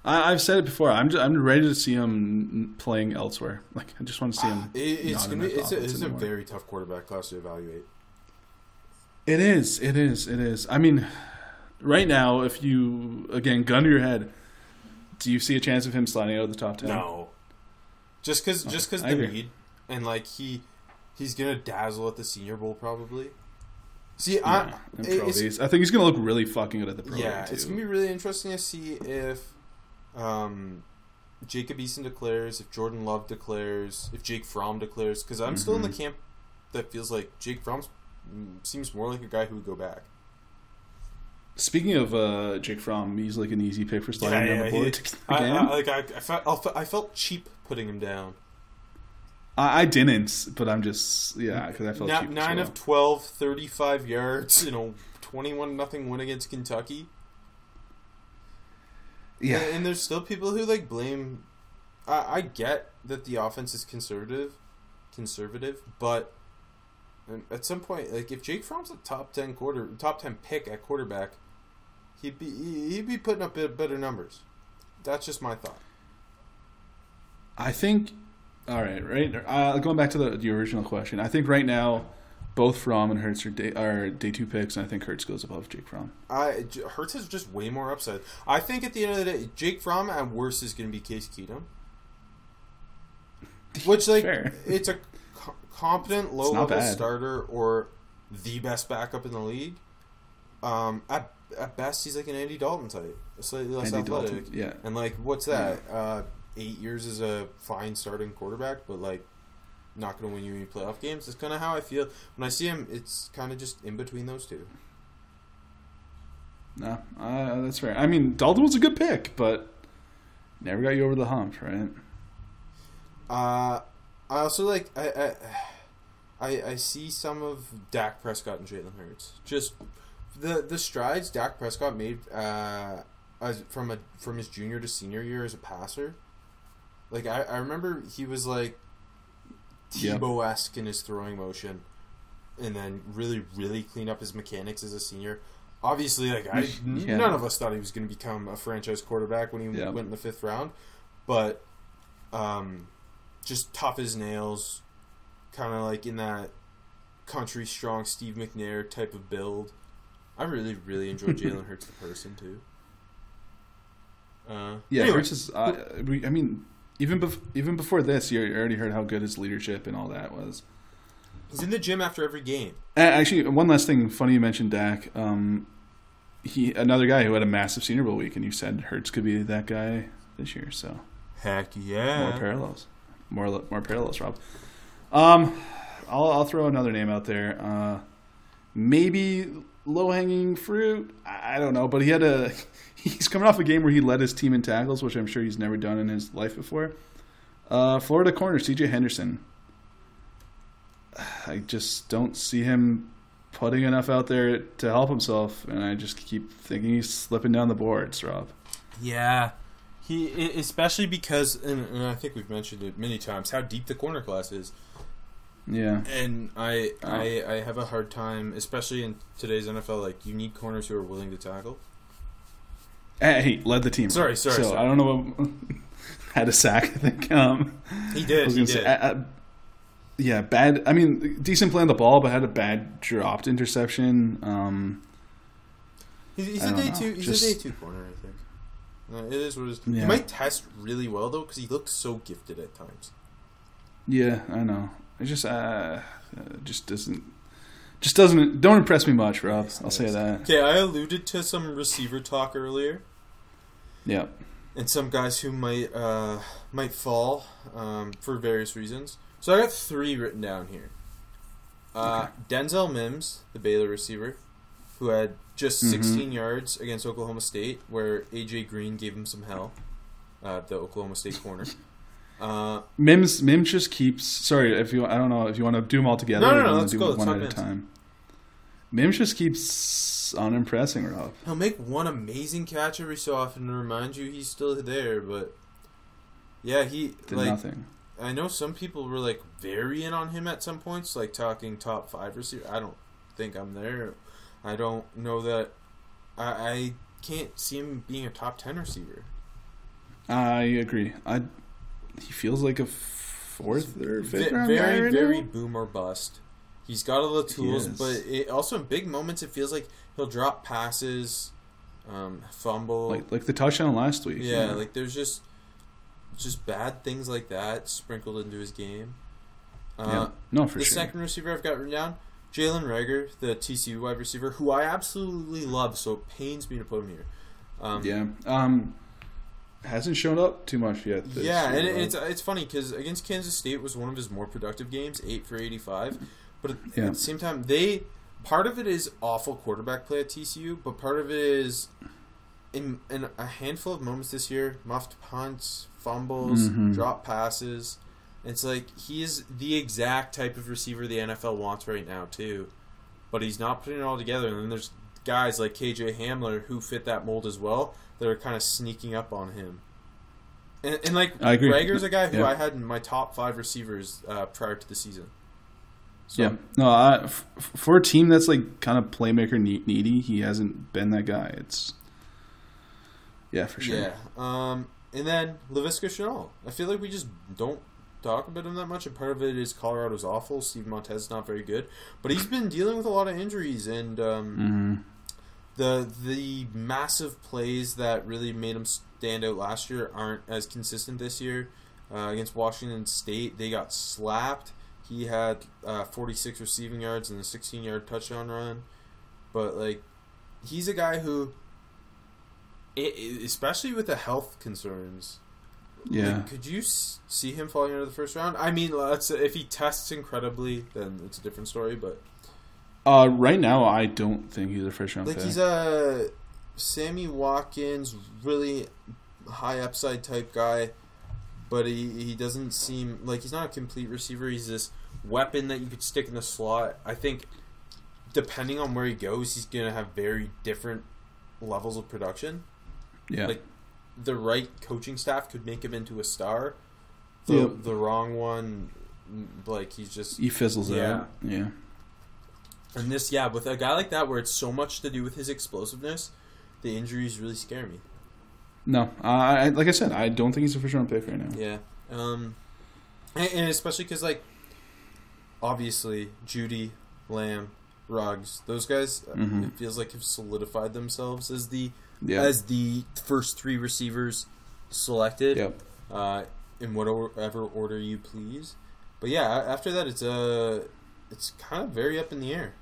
I I've said it before. I'm just, I'm ready to see him playing elsewhere. Like I just want to see him. it, it's gonna be it's a, it's a very tough quarterback class to evaluate. It is. It is. It is. I mean, right now, if you again gun to your head, do you see a chance of him sliding out of the top ten? No, just because Okay, just because the need and like he he's gonna dazzle at the Senior Bowl probably. See, I Yeah, in it- pro it's, days. I think he's gonna look really fucking good at the pro yeah, it's gonna be really interesting to see if um, Jacob Eason declares, if Jordan Love declares, if Jake Fromm declares. Because I'm still in the Mhm. camp that feels like Jake Fromm seems more like a guy who would go back. Speaking of uh, Jake Fromm, he's like an easy pick for sliding down the board. to I, again. I, like I, I, felt, I felt cheap putting him down. I, I didn't, but I'm just yeah because I felt Na- cheap nine well. of 12, 35 yards, you know, twenty-one nothing win against Kentucky. Yeah. And, and there's still people who like blame. I, I get that the offense is conservative, conservative, but um, at some point, like if Jake Fromm's a top ten quarter, top ten pick at quarterback, he'd be he'd be putting up better numbers. That's just my thought. I think. All right, right. Uh, going back to the, the original question, I think right now both Fromm and Hurts are day, are day two picks, and I think Hurts goes above Jake Fromm. I Hurts has just way more upside. I think at the end of the day, Jake Fromm at worst is going to be Case Keenum, (laughs) which like Fair. it's a co- competent low level bad. starter or the best backup in the league. Um, at at best, he's like an Andy Dalton type, slightly less Andy athletic. Dalton, yeah. And like, what's that? Uh, eight years as a fine starting quarterback, but like not going to win you any playoff games. That's kind of how I feel when I see him. It's kind of just in between those two. No, uh, that's fair. I mean, Dalton was a good pick, but never got you over the hump, right? Uh, I also like I, I I I see some of Dak Prescott and Jalen Hurts. Just the the strides Dak Prescott made uh, as from a from his junior to senior year as a passer. Like I, I remember he was like. Tebow esque in his throwing motion, and then really really cleaned up his mechanics as a senior. Obviously, like I, Yeah. none of us thought he was going to become a franchise quarterback when he went in the fifth round, but um, just tough as nails, kind of like in that country strong Steve McNair type of build. I really, really enjoy (laughs) Jalen Hurts the person too. Uh, Yeah, anyway, Hurts is. Uh, I mean, even bef- even before this, you already heard how good his leadership and all that was. he's in the gym after every game. Uh, Actually, one last thing. Funny you mentioned Dak. Um, he another guy who had a massive Senior Bowl week, and you said Hurts could be that guy this year. So Heck yeah, more parallels, more more parallels, Rob. Um, I'll I'll throw another name out there. Uh, maybe low hanging fruit. I don't know, but he had a. (laughs) He's coming off a game where he led his team in tackles, which I'm sure he's never done in his life before. Uh, Florida corner C.J. Henderson. (sighs) I just don't see him putting enough out there to help himself, and I just keep thinking he's slipping down the boards, Rob. Yeah, he especially because, and, and I think we've mentioned it many times, how deep the corner class is. Yeah, And I, I, I have a hard time, especially in today's NFL. Like, you need corners who are willing to tackle. Hey, he led the team. Sorry, sorry, So sorry. I don't know what (laughs) had a sack. I think. Um, He I did. was He did. say, uh, uh, yeah, bad. I mean, decent play on the ball, but had a bad dropped interception. Um, he's he's I a day know. two. He's Just- a day two corner. I think. Uh, it is what it is. He might test really well though, because he looks so gifted at times. yeah, I know. It just, uh, uh, just doesn't, just doesn't, don't impress me much, Rob. I'll say that. Okay, I alluded to some receiver talk earlier. Yeah. and some guys who might uh, might fall um, for various reasons. So I got three written down here. Uh, Denzel Mims, the Baylor receiver, who had just Mhm. 16 yards against Oklahoma State, where AJ Green gave him some hell. Uh, the Oklahoma State corner. (laughs) Uh, Mims, Mims just keeps. Sorry if you. I don't know if you want to do them all together. No, no, no, you let's do go, let's one talk at a time. Mims just keeps unimpressing, Rob. he'll make one amazing catch every so often to remind you he's still there, but yeah, he Did like nothing. I know some people were like very in on him at some points, like talking top five receiver. I don't think I'm there. I don't know that. I, I can't see him being a top ten receiver. I agree. I. He feels like a fourth or fifth Ve- round guy very, right very now. boom or bust. He's got all the tools, but it, also in big moments, it feels like he'll drop passes, um, fumble. Like like the touchdown last week. yeah, like there's just just bad things like that sprinkled into his game. Uh, yeah. No, for the sure. second receiver I've got written down, Jalen Reagor, the TCU wide receiver, who I absolutely love, so it pains me to put him here. Um, Yeah. Um, hasn't shown up too much yet. this yeah, and year, though. it's it's funny because against Kansas State was one of his more productive games, eight for eighty five. But at, Yeah. at the same time, they part of it is awful quarterback play at TCU, but part of it is in in a handful of moments this year, muffed punts, fumbles, Mhm. drop passes. It's like he is the exact type of receiver the NFL wants right now too, but he's not putting it all together. And then there's guys like KJ Hamler who fit that mold as well that are kind of sneaking up on him. And, and like I agree. Reagor's a guy who Yeah. I had in my top five receivers uh, prior to the season. So, Yeah, no, I, f- for a team that's like kind of playmaker needy, he hasn't been that guy. It's yeah, for sure. Yeah. Um, and then Laviska Shenault. I feel like we just don't talk about him that much, and part of it is Colorado's awful. Steve Montez is not very good, but he's been dealing with a lot of injuries, and um, hmm the the massive plays that really made him stand out last year aren't as consistent this year. Uh, against Washington State, they got slapped. He had uh, 46 receiving yards and a 16 yard touchdown run, but like he's a guy who, i i- especially with the health concerns, Yeah, like, could you s- see him falling of the first round? I mean, let's if he tests incredibly, then it's a different story. But uh, right now I don't think he's a first round like pick. he's a Sammy Watkins, really high upside type guy, but he he doesn't seem like he's not a complete receiver. He's this weapon that you could stick in the slot. I think depending on where he goes, he's gonna have very different levels of production. yeah, like, The right coaching staff could make him into a star. The Yep. the wrong one, like he's just he fizzles Yeah. out. Yeah, And this, yeah, with a guy like that, where it's so much to do with his explosiveness, the injuries really scare me. no, I like I said, I don't think he's a first round pick right now. Yeah, um, and, and especially because like, obviously Jeudy, Lamb, Ruggs, those guys, uh, Mhm. it feels like have solidified themselves as the Yeah, as the first three receivers selected. Yep. Uh, in whatever order you please. But yeah, after that, it's uh, it's kind of very up in the air.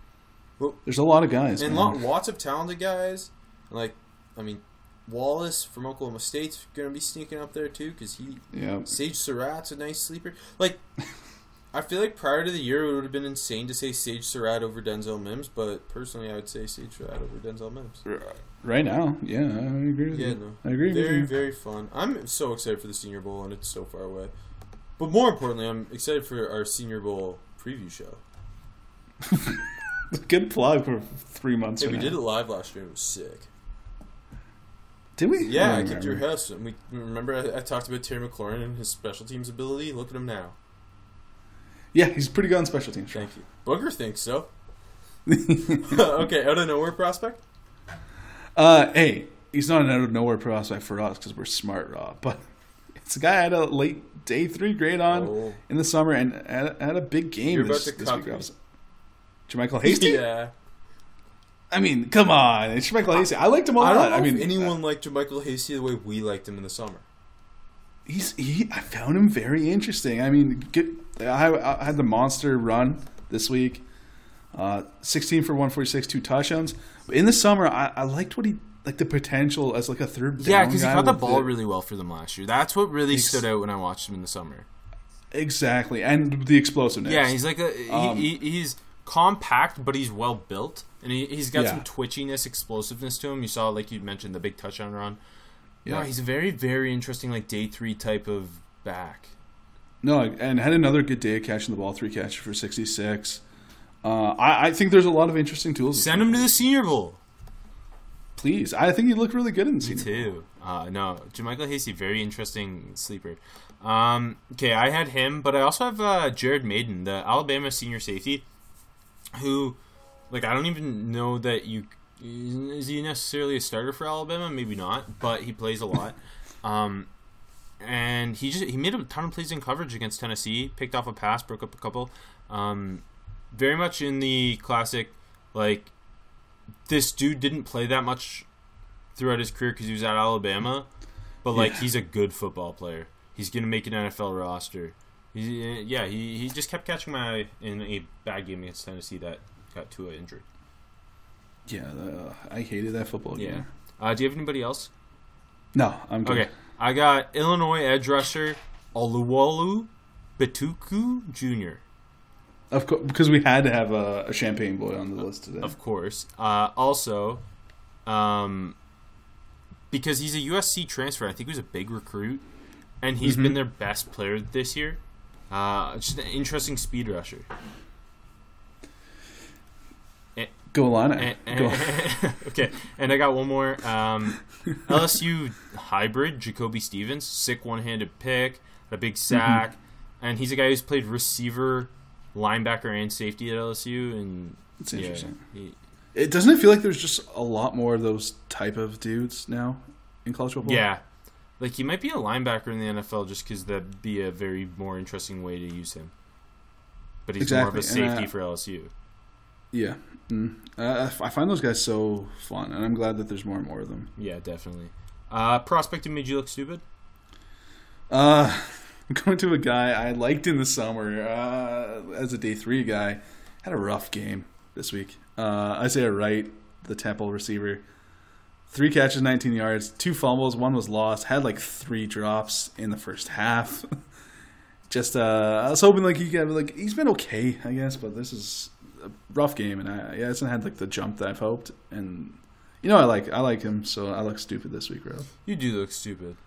There's a lot of guys. and man. lo- lots of talented guys. Like, I mean, Wallace from Oklahoma State's going to be sneaking up there too because he yeah, Sage Surratt's a nice sleeper. Like, (laughs) I feel like prior to the year it would have been insane to say Sage Surratt over Denzel Mims, but personally I would say Sage Surratt over Denzel Mims. right now, yeah, I agree with Yeah, you. no, I agree with very you. very fun. I'm so excited for the Senior Bowl and it's so far away. But more importantly, I'm excited for our Senior Bowl preview show. (laughs) (laughs) Good plug for three months. We now. did it live last year. It was sick. Did we? Yeah, I I don't your house. And we remember I, I talked about Terry McLaurin and his special teams ability. Look at him now. Yeah, he's pretty good on special teams. Thank you. Booger thinks so. (laughs) (laughs) okay, out of nowhere prospect. Uh, hey, he's not an out of nowhere prospect for us because we're smart, Rob. But it's a guy I had a late day three grade on Oh. in the summer and had, had a big game You're this, about to this cuck week. me. Rob. Jermichael Hasty? yeah. I mean, come on, it's Jermichael Hasty. I liked him a I lot. don't know I mean, anyone liked Michael Hasty the way we liked him in the summer. he's he. I found him very interesting. I mean, get, I, I had the monster run this week. Uh, 16 for 146, two touchdowns. But in the summer, I, I liked what he like the potential as like a third Yeah, because he caught the ball really well for them last year. That's what really Ex- stood out when I watched him in the summer. exactly and the explosiveness. Yeah, he's like a he, Um, he, he's compact, but he's well built, and he he's got Yeah. some twitchiness, explosiveness to him. You saw, like you mentioned, the big touchdown run. Yeah. He's a very very interesting like day three type of back. No, and had another good day of catching the ball, three catches for 66. Uh, I, I think there's a lot of interesting tools. Send him to the Senior Bowl. please. I think he looked really good in the Me season. too. Uh, no, Jermichael Hasty, very interesting sleeper. Um, okay, I had him, but I also have uh, Jared Mayden, the Alabama senior safety, who, like, I don't even know that you is he necessarily a starter for Alabama? Maybe not, but he plays a lot. (laughs) um, and he just he made a ton of plays in coverage against Tennessee. Picked off a pass, broke up a couple. Um, very much in the classic, like this dude didn't play that much throughout his career because he was at Alabama, but like Yeah. he's a good football player. He's gonna make an NFL roster. He, yeah, he, he just kept catching my eye in a bad game against Tennessee that got Tua injured. Yeah, uh, I hated that football game. Uh, do you have anybody else? No, I'm good. Okay, I got Illinois edge rusher Oluwole Betiku Jr. Of course, because we had to have a, a Champaign boy on the list today. Of course. Uh, also, um, because he's a USC transfer, I think he was a big recruit, and he's been their best player this year. Uh, just an interesting speed rusher. Go Illini. And- (laughs) and- okay, and I got one more. Um, (laughs) LSU hybrid Jacoby Stevens, sick one-handed pick, a big sack, and he's a guy who's played receiver, linebacker, and safety at LSU. And It's yeah, interesting. he- It doesn't it feel like there's just a lot more of those type of dudes now in college football. yeah, like he might be a linebacker in the NFL just because that'd be a very more interesting way to use him. But he's more of a safety uh, for LSU. yeah. Mm. Uh, I find those guys so fun, and I'm glad that there's more and more of them. Yeah, definitely. Uh, prospect who made you look stupid? Uh, I'm (laughs) going to a guy I liked in the summer uh, as a day three guy. Had a rough game this week. Uh, Isaiah Wright, the Temple receiver, three catches, 19 yards, two fumbles, one was lost. Had like three drops in the first half. (laughs) Just uh, I was hoping like he could like he's been okay, I guess, but this is a rough game, and I, he hasn't had like the jump that I've hoped. And you know I like I like him, so I look stupid this week, Rob. You do look stupid,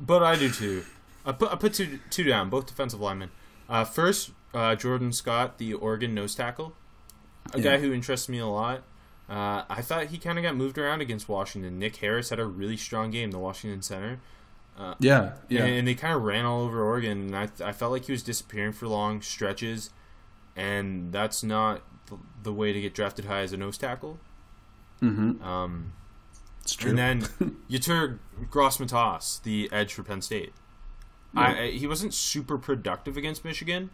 but I do too. I put I put two two down, both defensive linemen. Uh, first, uh, Jordan Scott, the Oregon nose tackle, a Yeah. guy who interests me a lot. Uh, I thought he kind of got moved around against Washington. Nick Harris had a really strong game, the Washington center. Yeah, yeah. And, and they kind of ran all over Oregon. And I, I felt like he was disappearing for long stretches, and that's not the, the way to get drafted high as a nose tackle. mm-hmm. Um, It's true. and then (laughs) Yetur Gross-Matos, the edge for Penn State. I, I, he wasn't super productive against Michigan,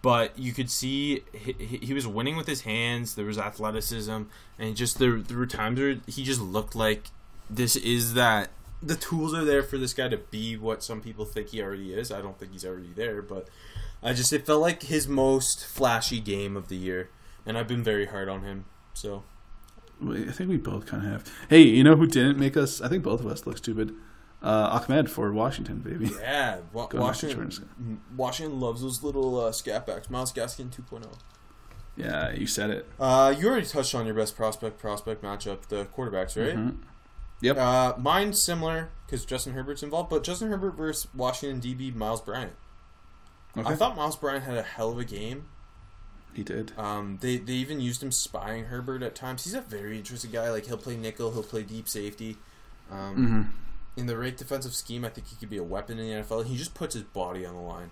but you could see he, he was winning with his hands. There was athleticism, and just there there were times where he just looked like this is that the tools are there for this guy to be what some people think he already is. I don't think he's already there, but I just it felt like his most flashy game of the year, and I've been very hard on him. So I think we both kind of have. Hey, you know who didn't make us? I think both of us look stupid. Uh, Ahmed for Washington, baby. yeah, wa- (laughs) Going back to Washington. Washington loves those little uh, scat backs. Myles Gaskin 2.0. Yeah, you said it. Uh, you already touched on your best prospect prospect matchup, the quarterbacks, right? Mhm. Yep. Uh, mine's similar because Justin Herbert's involved, but Justin Herbert versus Washington DB Myles Bryant. Okay. I thought Myles Bryant had a hell of a game. he did. Um, they they even used him spying Herbert at times. He's a very interesting guy. Like he'll play nickel, he'll play deep safety. Um, hmm In the right defensive scheme, I think he could be a weapon in the NFL. He just puts his body on the line.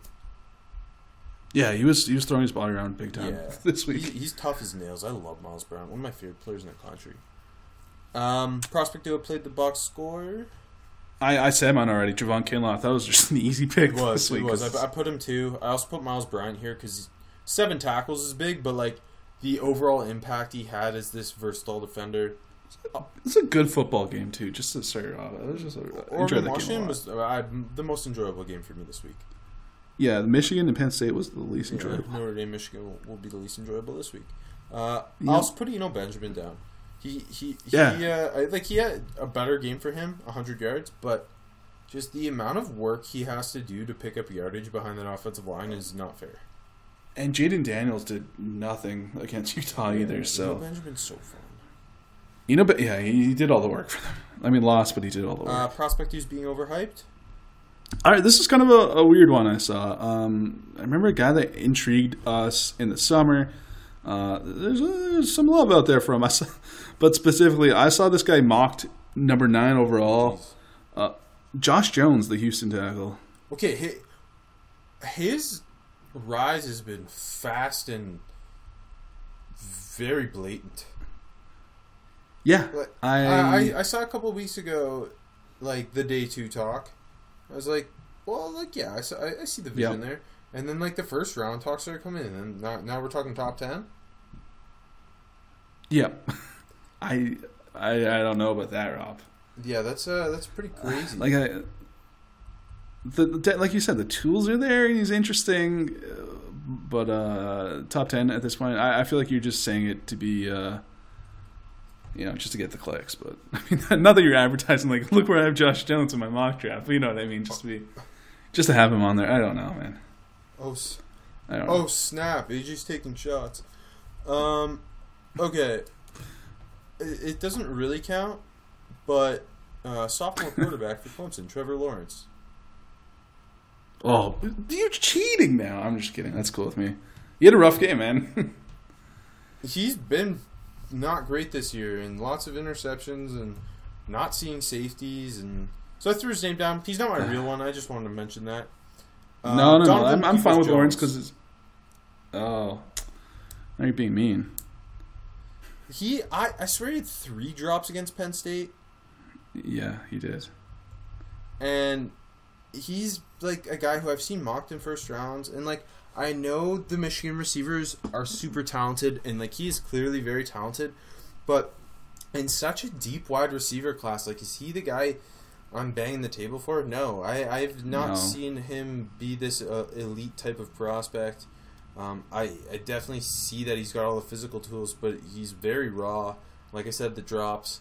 Yeah, he was he was throwing his body around big time Yeah. (laughs) this week. he's tough as nails. I love Miles Brown. One of my favorite players in the country. Um, prospect who played the box score. I, I said mine already. Javon Kinlaw. That was just (laughs) an easy pick It was. this It week. was. I, I put him too. I also put Myles Bryant here because seven tackles is big, but like the overall impact he had as this versatile defender. It's a good football game too. Just to start off, it was just a, I enjoyed Oregon that game a Washington was uh, the most enjoyable game for me this week. yeah, Michigan and Penn State was the least Yeah, enjoyable. Notre Dame, Michigan will, will be the least enjoyable this week. Uh, Yeah. I also put Eno Benjamin down. He he Yeah. he uh, like he had a better game for him, hundred yards, but just the amount of work he has to do to pick up yardage behind that offensive line is not fair. And Jayden Daniels did nothing against Utah either. So Benjamin's so fun. You know, but yeah, he, he did all the work for them. I mean, lost, but he did all the work. Uh, prospect who's being overhyped. All right, this is kind of a, a weird one I saw. Um, I remember a guy that intrigued us in the summer. Uh, there's, uh, there's some love out there for him. I saw, but specifically, I saw this guy mocked number nine overall. Uh, Josh Jones, the Houston tackle. Okay, his rise has been fast and very blatant. Yeah, Like, I, I, I, saw a couple weeks ago, like the day two talk. I was like, well, like yeah, I, saw, I, I see the vision Yeah. there. And then like the first round talks started coming in, and now, now we're talking top ten. yeah. (laughs) I, I I don't know about that, Rob. Yeah, that's uh that's pretty crazy. Like I, the, the like you said, the tools are there and he's interesting, uh, but uh, top ten at this point. I, I feel like you're just saying it to be, uh, you know, just to get the clicks. But (laughs) I mean, not that you're advertising like, look where I have Josh Jones in my mock draft. But you know what I mean? Just to be, just to have him on there. I don't know, man. Oh, s- I don't know. oh snap! AJ's taking shots. Um, okay. It, it doesn't really count, but uh, sophomore quarterback for Clemson, Trevor Lawrence. Oh, you're cheating now. I'm just kidding. That's cool with me. You had a rough game, man. (laughs) He's been not great this year, and lots of interceptions, and not seeing safeties, and so I threw his name down. He's not my real one. I just wanted to mention that. Uh, no, no, no. I'm, I'm fine with Peoples-Jones. Lawrence because. Oh, now you're being mean. he, I, I swear he had three drops against Penn State, Yeah, he did. and he's like a guy who I've seen mocked in first rounds, and like I know the Michigan receivers are super talented, and like he is clearly very talented, but in such a deep wide receiver class, like is he the guy I'm banging the table for? No, I I've not No. seen him be this uh, elite type of prospect. Um, I I definitely see that he's got all the physical tools, but he's very raw. Like I said, the drops.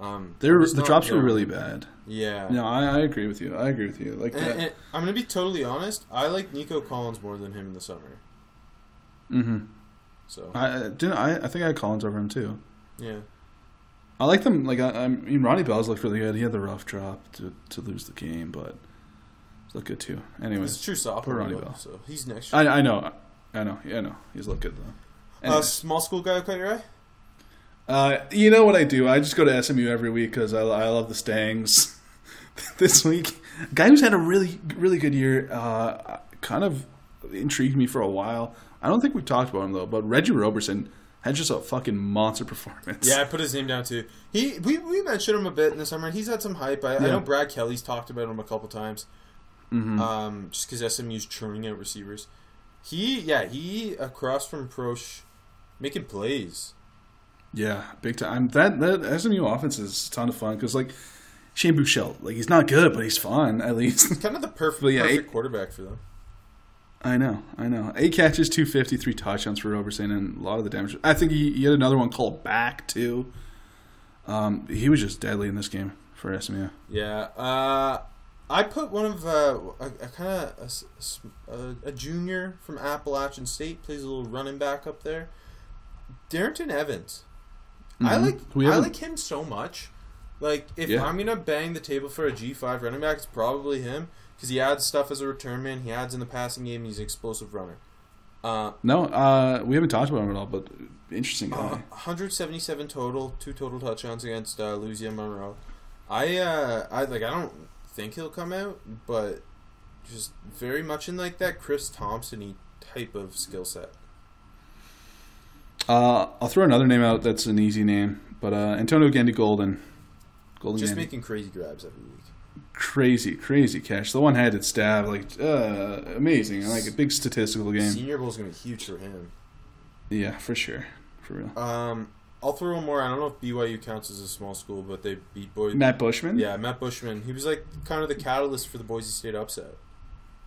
Um, They're, the not drops were really bad. Yeah. No, I, I agree with you. I agree with you. Like And, that. and I'm gonna be totally honest. I like Nico Collins more than him in the summer. Mm hmm So I I didn't. I, I think I had Collins over him too. yeah, I like them. Like I, I mean, Ronnie Bell's looked really good. He had the rough drop to, to lose the game, but looked good too. it's Anyways, true sophomore. Ronnie Bell. So he's next. Year. I, I know, I know, yeah, I know. He's looked good though. uh, small school guy caught your eye? Uh, you know what I do? I just go to SMU every week because I, I love the Stangs. (laughs) this week, a guy who's had a really really good year, uh, kind of intrigued me for a while. I don't think we've talked about him though, but Reggie Roberson had just a fucking monster performance. Yeah, I put his name down too. He we, we mentioned him a bit in the summer. and He's had some hype. I, I know Brad Kelly's talked about him a couple times. Mhm. Um, just because SMU's churning out receivers. He yeah he across from Proche, making plays. Yeah, big time. That that SMU offense is a ton of fun because like Shane Buechele, like he's not good, but he's fun at least. Kind of the perfect yeah, perfect eight- quarterback for them. I know, I know. Eight catches, two fifty, three touchdowns for Roberson, and a lot of the damage. I think he, he had another one called back too. Um, he was just deadly in this game for SMU. Yeah, uh, I put one of uh, a, a kind of a junior from Appalachian State plays a little running back up there. Darrynton Evans. I Mhm. like We I haven't- like him so much. Like if Yeah. I'm gonna bang the table for a G five running back, it's probably him because he adds stuff as a return man. He adds in the passing game. He's an explosive runner. Uh, No, uh, we haven't talked about him at all, but interesting uh, guy. 177 total, two total touchdowns against uh, Louisiana Monroe. I uh, I like I don't think he'll come out, but just very much in like that Chris Thompson type of skill set. Uh, I'll throw another name out that's an easy name, but uh, Antonio Gandy Golden. Golden Just Gandy. making crazy grabs every week. crazy, crazy catch. The one-handed stab, like uh, amazing, like a big statistical game. Senior Bowl is gonna be huge for him. Yeah, for sure, for real. Um, I'll throw one more. I don't know if BYU counts as a small school, but they beat Boise. Matt Bushman. Yeah, Matt Bushman. He was like kind of the catalyst for the Boise State upset.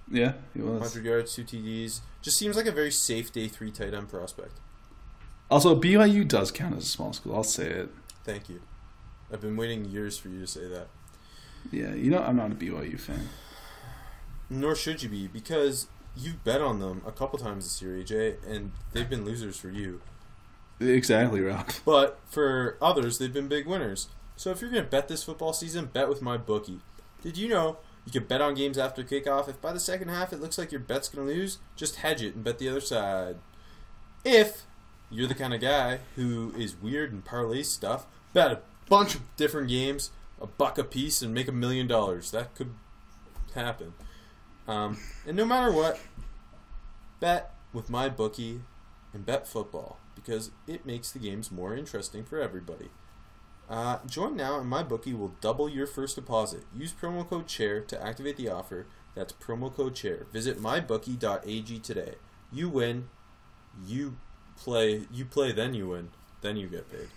yeah, he was. 100 yards, two TDs. Just seems like a very safe day three tight end prospect. Also, BYU does count as a small school. I'll say it. Thank you. I've been waiting years for you to say that. Yeah, you know I'm not a BYU fan. Nor should you be, because you've bet on them a couple times this year, AJ, and they've been losers for you. Exactly, Rob. But for others, they've been big winners. So if you're going to bet this football season, bet with my bookie. Did you know you can bet on games after kickoff? If by the second half it looks like your bet's going to lose, just hedge it and bet the other side. If you're the kind of guy who is weird and parlays stuff, bet a bunch of different games, a buck a piece, and make a million dollars. That could happen. Um, and no matter what, bet with my bookie and bet football because it makes the games more interesting for everybody. Uh, join now and my bookie will double your first deposit. Use promo code CHAIR to activate the offer. That's promo code CHAIR. Visit mybookie.ag today. You win, you play, you play, then you win, then you get paid.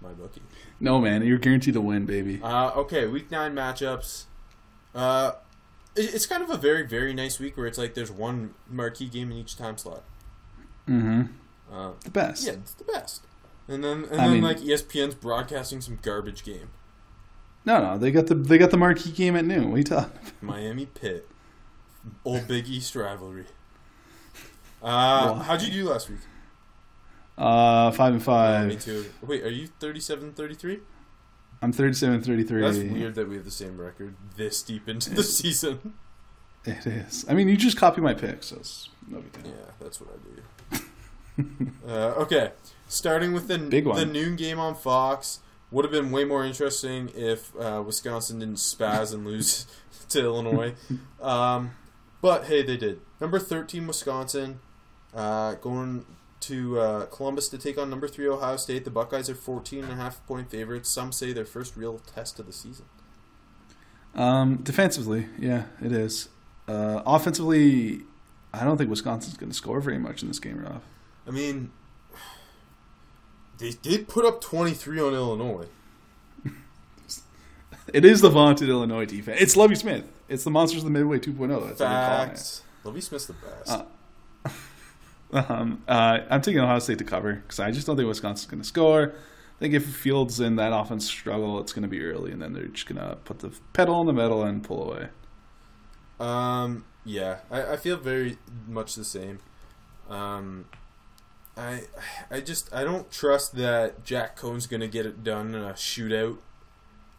My bookie. No, man, you're guaranteed to win, baby. Uh, okay, week nine matchups. Uh, it- it's kind of a very, very nice week where it's like there's one marquee game in each time slot. Mm-hmm. Uh, The best. yeah, it's the best. And then and I then mean- like ESPN's broadcasting some garbage game. No, no, they got the they got the marquee game at noon. What are you talking? about? Miami Pitt. Old Big East rivalry. (laughs) Uh, how'd you do last week? Uh, five and me five. too. Wait, are you 37-33? I'm 37 33. That's weird that we have the same record this deep into the season. It is. I mean, you just copy my picks, so it's no big deal. Yeah, that's what I do. (laughs) uh, okay, starting with the Big one. the noon game on Fox would have been way more interesting if uh, Wisconsin didn't spaz and lose (laughs) to Illinois. (laughs) Um, but hey, they did. Number thirteen Wisconsin uh, going to uh, Columbus to take on number three Ohio State. The Buckeyes are 14 and a half point favorites. Some say their first real test of the season. Um, defensively, yeah, it is. Uh, offensively, I don't think Wisconsin's going to score very much in this game, Rob. I mean, they did put up 23 on Illinois. (laughs) It is the vaunted Illinois defense. It's Lovie Smith. It's the Monsters of the Midway 2.0. That's what they're calling it. Facts. Lovie Smith's the best. Uh, Um, uh, I'm taking Ohio State to cover because I just don't think Wisconsin's going to score. I think if Fields in that offense struggle, it's going to be early, and then they're just going to put the pedal in the metal and pull away. Um, yeah, I, I feel very much the same. Um, I I just I don't trust that Jack Coan's gonna get it done in a shootout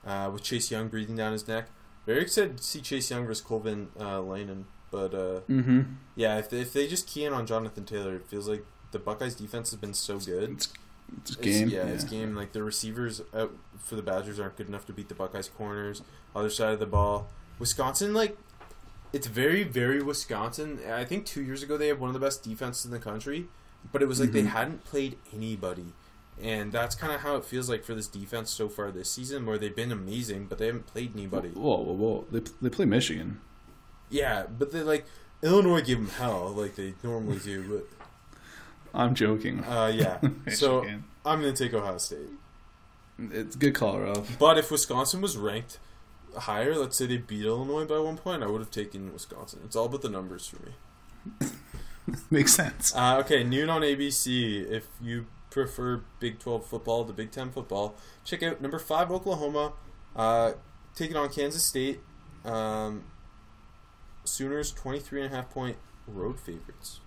uh, with Chase Young breathing down his neck. Very excited to see Chase Young versus Cole Van uh, Lannon, but uh, Mm-hmm. yeah, if they, if they just key in on Jonathan Taylor, it feels like the Buckeyes defense has been so good. It's, it's It's- game. yeah, it's game. Like the receivers out for the Badgers aren't good enough to beat the Buckeyes corners. Other side of the ball, Wisconsin like it's very very Wisconsin. I think two years ago they had one of the best defenses in the country, but it was like they Mhm. hadn't played anybody, and that's kind of how it feels like for this defense so far this season, where they've been amazing, but they haven't played anybody. Whoa, whoa, whoa! They they play Michigan. Yeah, but they like Illinois gave them hell like they normally do. But (laughs) I'm joking. Uh, yeah, (laughs) so Michigan. I'm gonna take Ohio State. it's good call, Rob. But if Wisconsin was ranked higher, let's say they beat Illinois by one point, I would have taken Wisconsin. It's all about the numbers for me. (laughs) Makes sense. Uh, okay, noon on ABC. If you prefer Big 12 football to Big 10 football, check out number 5 Oklahoma uh, taking on Kansas State. Um, Sooners 23 and a half point road favorites.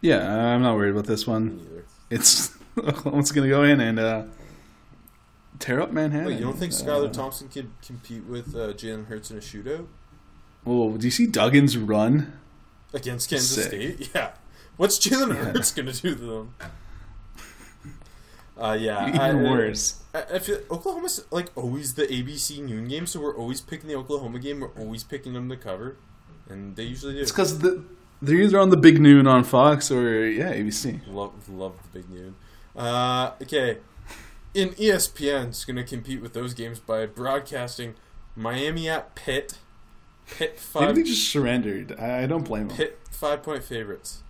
Yeah, I'm not worried about this one. It's (laughs) Oklahoma's going to go in and uh, tear up Manhattan. Wait, you don't think Uh, Thompson can compete with uh, Jalen Hurts in a shootout Oh, do you see Duggan's run? against Kansas Sick. State? (laughs) Yeah. What's Jalen Yeah. Hurts going to do to them? Uh, yeah, (laughs) Even I- worse. I, I feel Oklahoma's like always the ABC noon game, so we're always picking the Oklahoma game. We're always picking them to cover, and they usually do. It's because the, they're either on the big noon on Fox or yeah ABC. Love, love the big noon. Uh, okay, in E ESPN's going to compete with those games by broadcasting Miami at Pitt. Pitt five. Maybe they just surrendered. I, I don't blame them. Pitt five point favorites.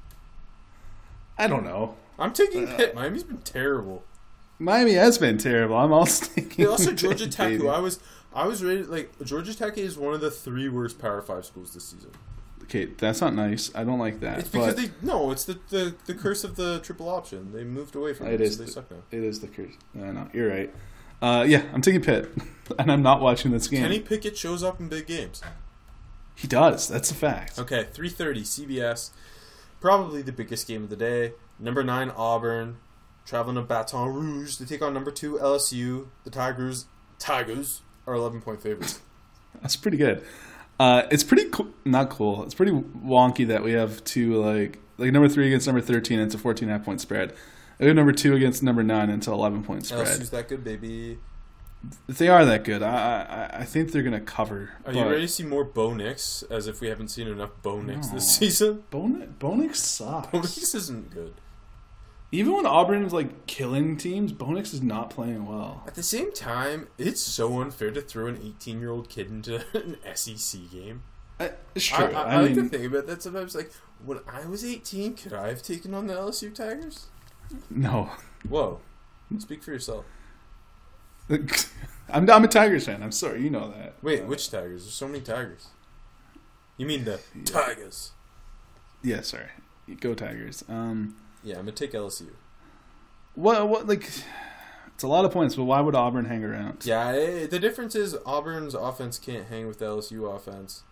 I don't know. I'm taking Uh, Pitt. Miami's been terrible. Miami has been terrible. I'm all (laughs) thinking. They also Georgia Tech, who I was I was ready like Georgia Tech is one of the three worst Power Five schools this season. Okay, that's not nice. I don't like that. It's because they no, it's the, the the curse of the triple option. They moved away from it, It is so they the- suck now. it is the curse. I know you're right. Uh, yeah, I'm taking Pitt, (laughs) and I'm not watching this game. Kenny Pickett shows up in big games. He does. That's a fact. Okay, three thirty CBS, probably the biggest game of the day. Number nine Auburn, traveling to Baton Rouge to take on number two LSU. The Tigers Tigers are eleven point favorites. (laughs) That's pretty good. Uh, it's pretty cool. Not cool. It's pretty wonky that we have two like like number three against number thirteen. And it's a 14 and a half point spread. We have number two against number nine. An 11 point spread. LSU's that good, baby. If they are that good, I I, I think they're gonna cover. Are you ready to see more Bo Nix? As if we haven't seen enough Bo Nix No. this (laughs) season. Bon- Bo Nix sucks. Bo Nix isn't good. Even when Auburn is like killing teams, Bo Nix is not playing well. At the same time, it's so unfair to throw an 18 year old kid into (laughs) an SEC game. I, it's I, true. I, I, I like to mean, think about that sometimes. Like, when I was 18, could I have taken on the LSU Tigers? no. Whoa. Speak for yourself. (laughs) I'm, I'm a Tigers fan. I'm sorry, you know that. Wait, Uh, which Tigers? There's so many Tigers. You mean the Tigers? Yeah, sorry. Go Tigers. Um, Yeah, I'm gonna take LSU. What? What? Like, it's a lot of points, but why would Auburn hang around? Yeah, eh, the difference is Auburn's offense can't hang with the LSU offense,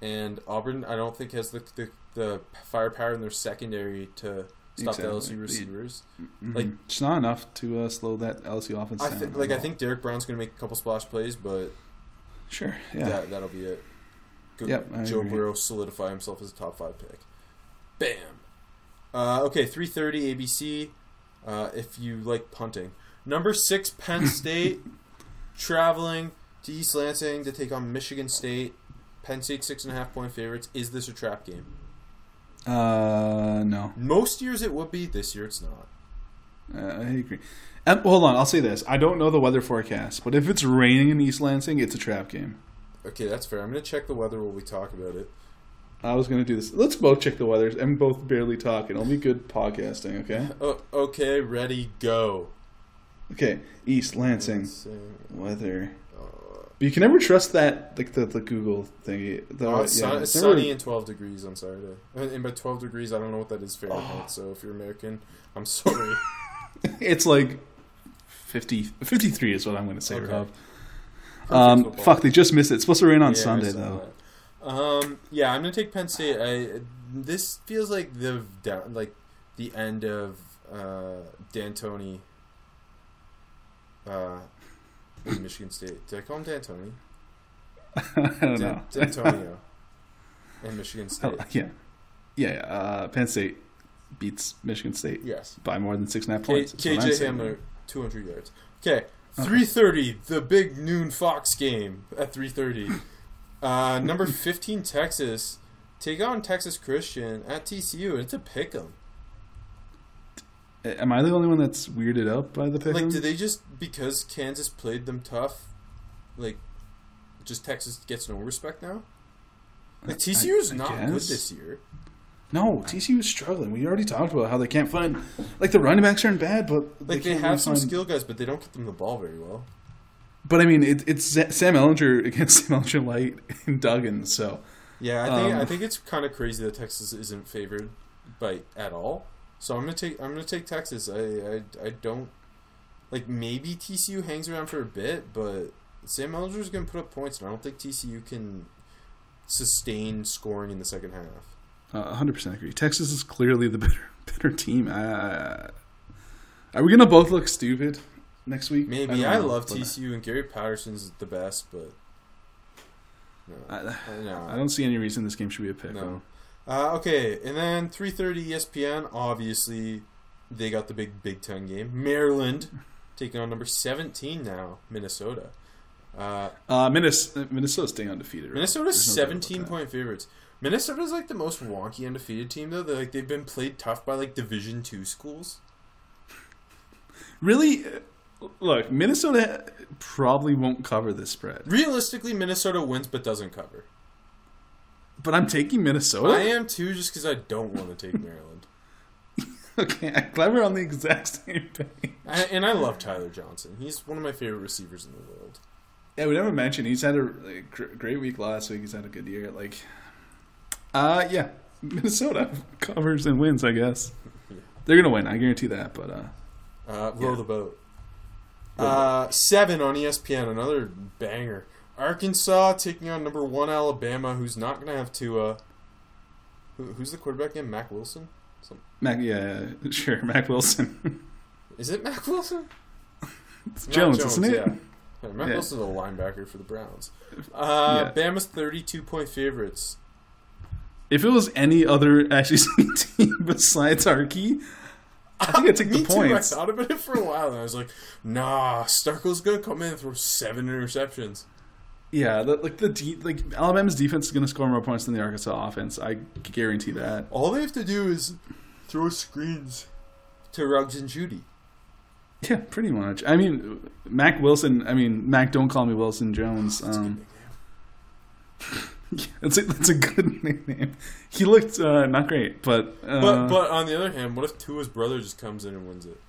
and Auburn I don't think has the the, the firepower in their secondary to stop Exactly. the LSU receivers. Mhm. Like- it's not enough to uh, slow that LSU offense I down. like I think Derrick Brown's gonna make a couple splash plays, but sure. Yeah. that that'll be it. Go, Yep, Joe. Burrow solidify himself as a top five pick. Bam. Uh, okay, three thirty ABC. Uh, if you like punting, number six Penn (coughs) State traveling to East Lansing to take on Michigan State. Penn State six and a half point favorites. Is this a trap game? Uh, no. Most years it would be. This year it's not. Uh, I agree. And, hold on, I'll say this. I don't know the weather forecast, but if it's raining in East Lansing, it's a trap game. Okay, that's fair. I'm gonna check the weather while we talk about it. I was going to do this. Let's both check the weather. I'm both barely talking. It'll be good podcasting, okay? (laughs) Oh, okay, ready, go. Okay, East Lansing Lansing, weather. uh, But you can never trust that, like the, the Google thingy. The, Oh, it's, sun, yeah, it's it's never- sunny and 12 degrees on Saturday. And and by 12 degrees, I don't know what that is Fahrenheit. So if you're American, I'm sorry. (laughs) (laughs) It's like 50, 53 is what I'm going to say, Okay. Rob. Um, football. fuck, they just missed it. It's supposed to rain on Yeah, Sunday, though. that. Um, yeah, I'm gonna take Penn State. I this feels like the like the end of uh, D'Antoni. Uh, in Michigan State. Did I call him D'Antoni? (laughs) I don't know. D'Antonio. in Michigan Oh, State. yeah. Yeah, yeah. Uh, Penn State beats Michigan State Yes. by more than six and a half K- points. KJ. Hamler, 200 yards. Okay, 3:30, the big noon Fox game at 3:30. Uh, (laughs) number 15 Texas take on Texas Christian at TCU. It's a pick 'em. Am I the only one that's weirded out by the pick? Like, do they just because Kansas played them tough? Like, just Texas gets no respect now. Like TCU is not good this year. No, TCU is struggling. We already talked about how they can't find like the running backs aren't bad, but Like they, can't have some find- skill guys, but they don't get them the ball very well. But I mean, it, it's Sam Ehlinger against (laughs) Sam Ehlinger Light and Duggan. So Yeah, I think Um, I think it's kind of crazy that Texas isn't favored by at all. So I'm gonna take I'm gonna take Texas. I I, I don't like maybe TCU hangs around for a bit, but Sam Ehlinger's gonna put up points, and I don't think TCU can sustain scoring in the second half. uh, 100% agree. Texas is clearly the better (laughs) better team. Uh, are we gonna both look stupid next week? Maybe I, know, love TCU and Gary Patterson's the best, but no, I, I, no. (sighs) I don't see any reason this game should be a pick. No. Uh, okay, and then 3:30 ESPN. Obviously, they got the big Big Ten game. Maryland (laughs) taking on number 17 now, Minnesota. Uh, Uh, Minnesota, Minnesota's staying undefeated. right? Minnesota's no 17 point favorites. Minnesota's like the most wonky undefeated team though. They're, like they've been played tough by like Division two schools. (laughs) Really, look, Minnesota probably won't cover this spread, Realistically, Minnesota wins but doesn't cover. but I'm taking Minnesota. I am too, just because I don't want to take Maryland. (laughs) okay, I'm glad we're on the exact same page. I, and I love Tyler Johnson. He's one of my favorite receivers in the world. Yeah, we never mentioned he's had a like, great week last week. He's had a good year. Like, uh, yeah, Minnesota (laughs) covers and wins. I guess (laughs) they're gonna win. I guarantee that. But uh, Uh, row Yeah. the boat. Uh, seven on ESPN, another banger. Arkansas taking on number one Alabama, who's not going to have Tua. Who, who's the quarterback again? Mac Wilson? Mac, yeah, (laughs) sure, Mac Wilson, Is it Mac Wilson? it's Mac Jones, isn't it? Yeah. Yeah, Mac Yeah. Wilson's a linebacker for the Browns. Uh, Yeah. Bama's 32 point favorites. If it was any other (laughs) actually team besides Arky, I think take Me the points. too. I thought about it for a while, and I was like, nah, Starkel's going to come in and throw seven interceptions. Yeah, the, like the de- like Alabama's defense is going to score more points than the Arkansas offense. I guarantee that. All they have to do is throw screens to Ruggs and Jeudy. Yeah, pretty much. I mean, Mac Wilson. I mean, Mac. Don't call me Wilson Jones. Um, (laughs) (laughs) it's a, that's a good (laughs) nickname. He looked uh, not great, but uh, But but on the other hand, what if Tua's brother just comes in and wins it?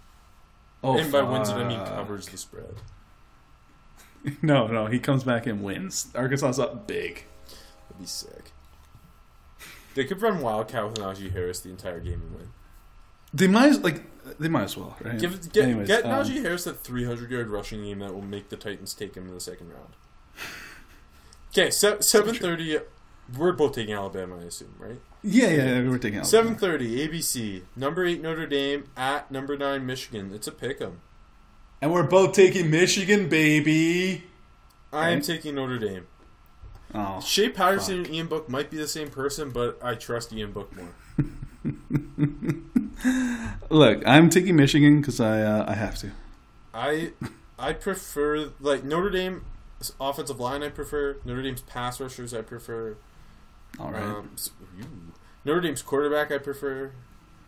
oh, and by wins it, I mean fuck. covers the spread. (laughs) No, no, he comes back and wins. Arkansas's up big. That'd be sick. They could run Wildcat with Najee Harris the entire game and win. They might as- like they might as well, right? Give get Anyways, get um, Najee Harris that 300 yard rushing game that will make the Titans take him in the second round. Okay, se- 7:30. We're both taking Alabama, I assume, right? Yeah, yeah, yeah, we're taking out. 7:30 ABC. Number eight Notre Dame at number nine Michigan. It's a pick 'em. and we're both taking Michigan, baby. I am taking Notre Dame. Oh, Shea Patterson and Ian Book might be the same person, but I trust Ian Book more. (laughs) look, I'm taking Michigan because I uh, I have to. I I prefer like Notre Dame's offensive line. I prefer Notre Dame's pass rushers. I prefer. All right, Um, Notre Dame's quarterback. I prefer.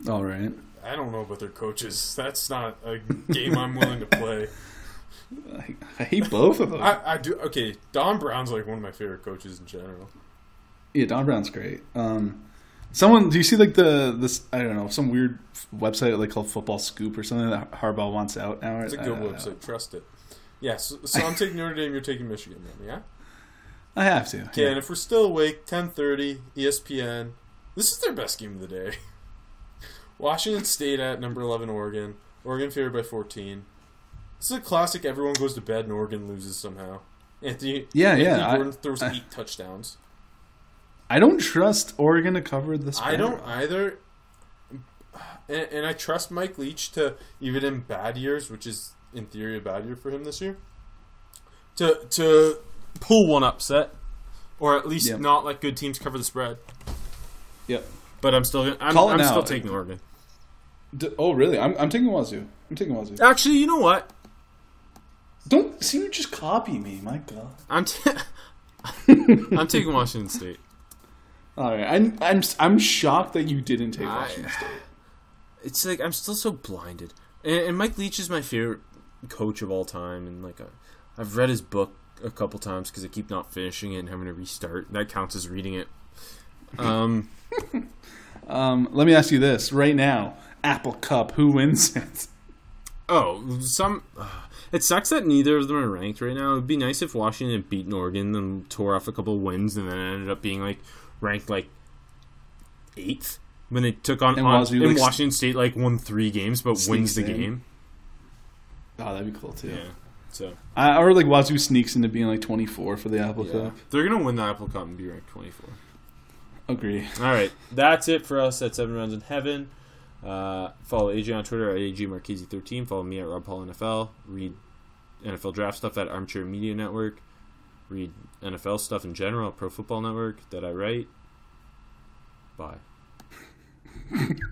all right. I don't know about their coaches. That's not a game I'm willing to play. I, I hate both of them. I, I do. Okay, Don Brown's like one of my favorite coaches in general. Yeah, Don Brown's great. Um, someone, do you see like the this? I don't know, some weird website like called Football Scoop or something that Harbaugh wants out now. It's a good know. website. Trust it. Yeah, so, so I'm taking Notre Dame. You're taking Michigan, then. Yeah. I have to. Okay, and if we're still awake, 10:30, ESPN. This is their best game of the day. (laughs) Washington State at number 11, Oregon. Oregon favored by 14. This is a classic. Everyone goes to bed and Oregon loses somehow. Anthony, Yeah, Anthony yeah, I- throws I- eight touchdowns. I don't trust Oregon to cover this. I don't either. And, and I trust Mike Leach to even in bad years, which is in theory a bad year for him this year, to to pull one upset, or at least not let good teams cover the spread. Yep. But I'm still I'm, I'm still taking Oregon. D- oh, really? I'm, I'm taking Wazoo. I'm taking Wazoo. Actually, you know what? Don't see you just copy me, my God. I'm t- (laughs) I'm taking Washington State. All right, I'm I'm I'm shocked that you didn't take I- Washington State. (sighs) It's like I'm still so blinded, and, and Mike Leach is my favorite coach of all time, and like I, I've read his book a couple times because I keep not finishing it and having to restart. That counts as reading it. Um, (laughs) Um, let me ask you this right now: Apple Cup, who wins it? oh, some. Uh, it sucks that neither of them are ranked right now. It'd be nice if Washington had beaten Oregon and tore off a couple wins, and then ended up being like ranked like eighth when they took on, And on and Washington State like won three games but wins the in. game. Oh, that'd be cool too. Yeah, so Uh, or like Wazoo sneaks into being like 24 for the Apple yeah. Cup. they're gonna win the Apple Cup and be ranked twenty four. Agree. All right, that's it for us at Seven Rounds in Heaven. Uh, follow AJ on Twitter at AGMarchese13. Follow me at Rob Paul NFL. Read NFL draft stuff at Armchair Media Network. Read NFL stuff in general at Pro Football Network that I write. Bye. (laughs)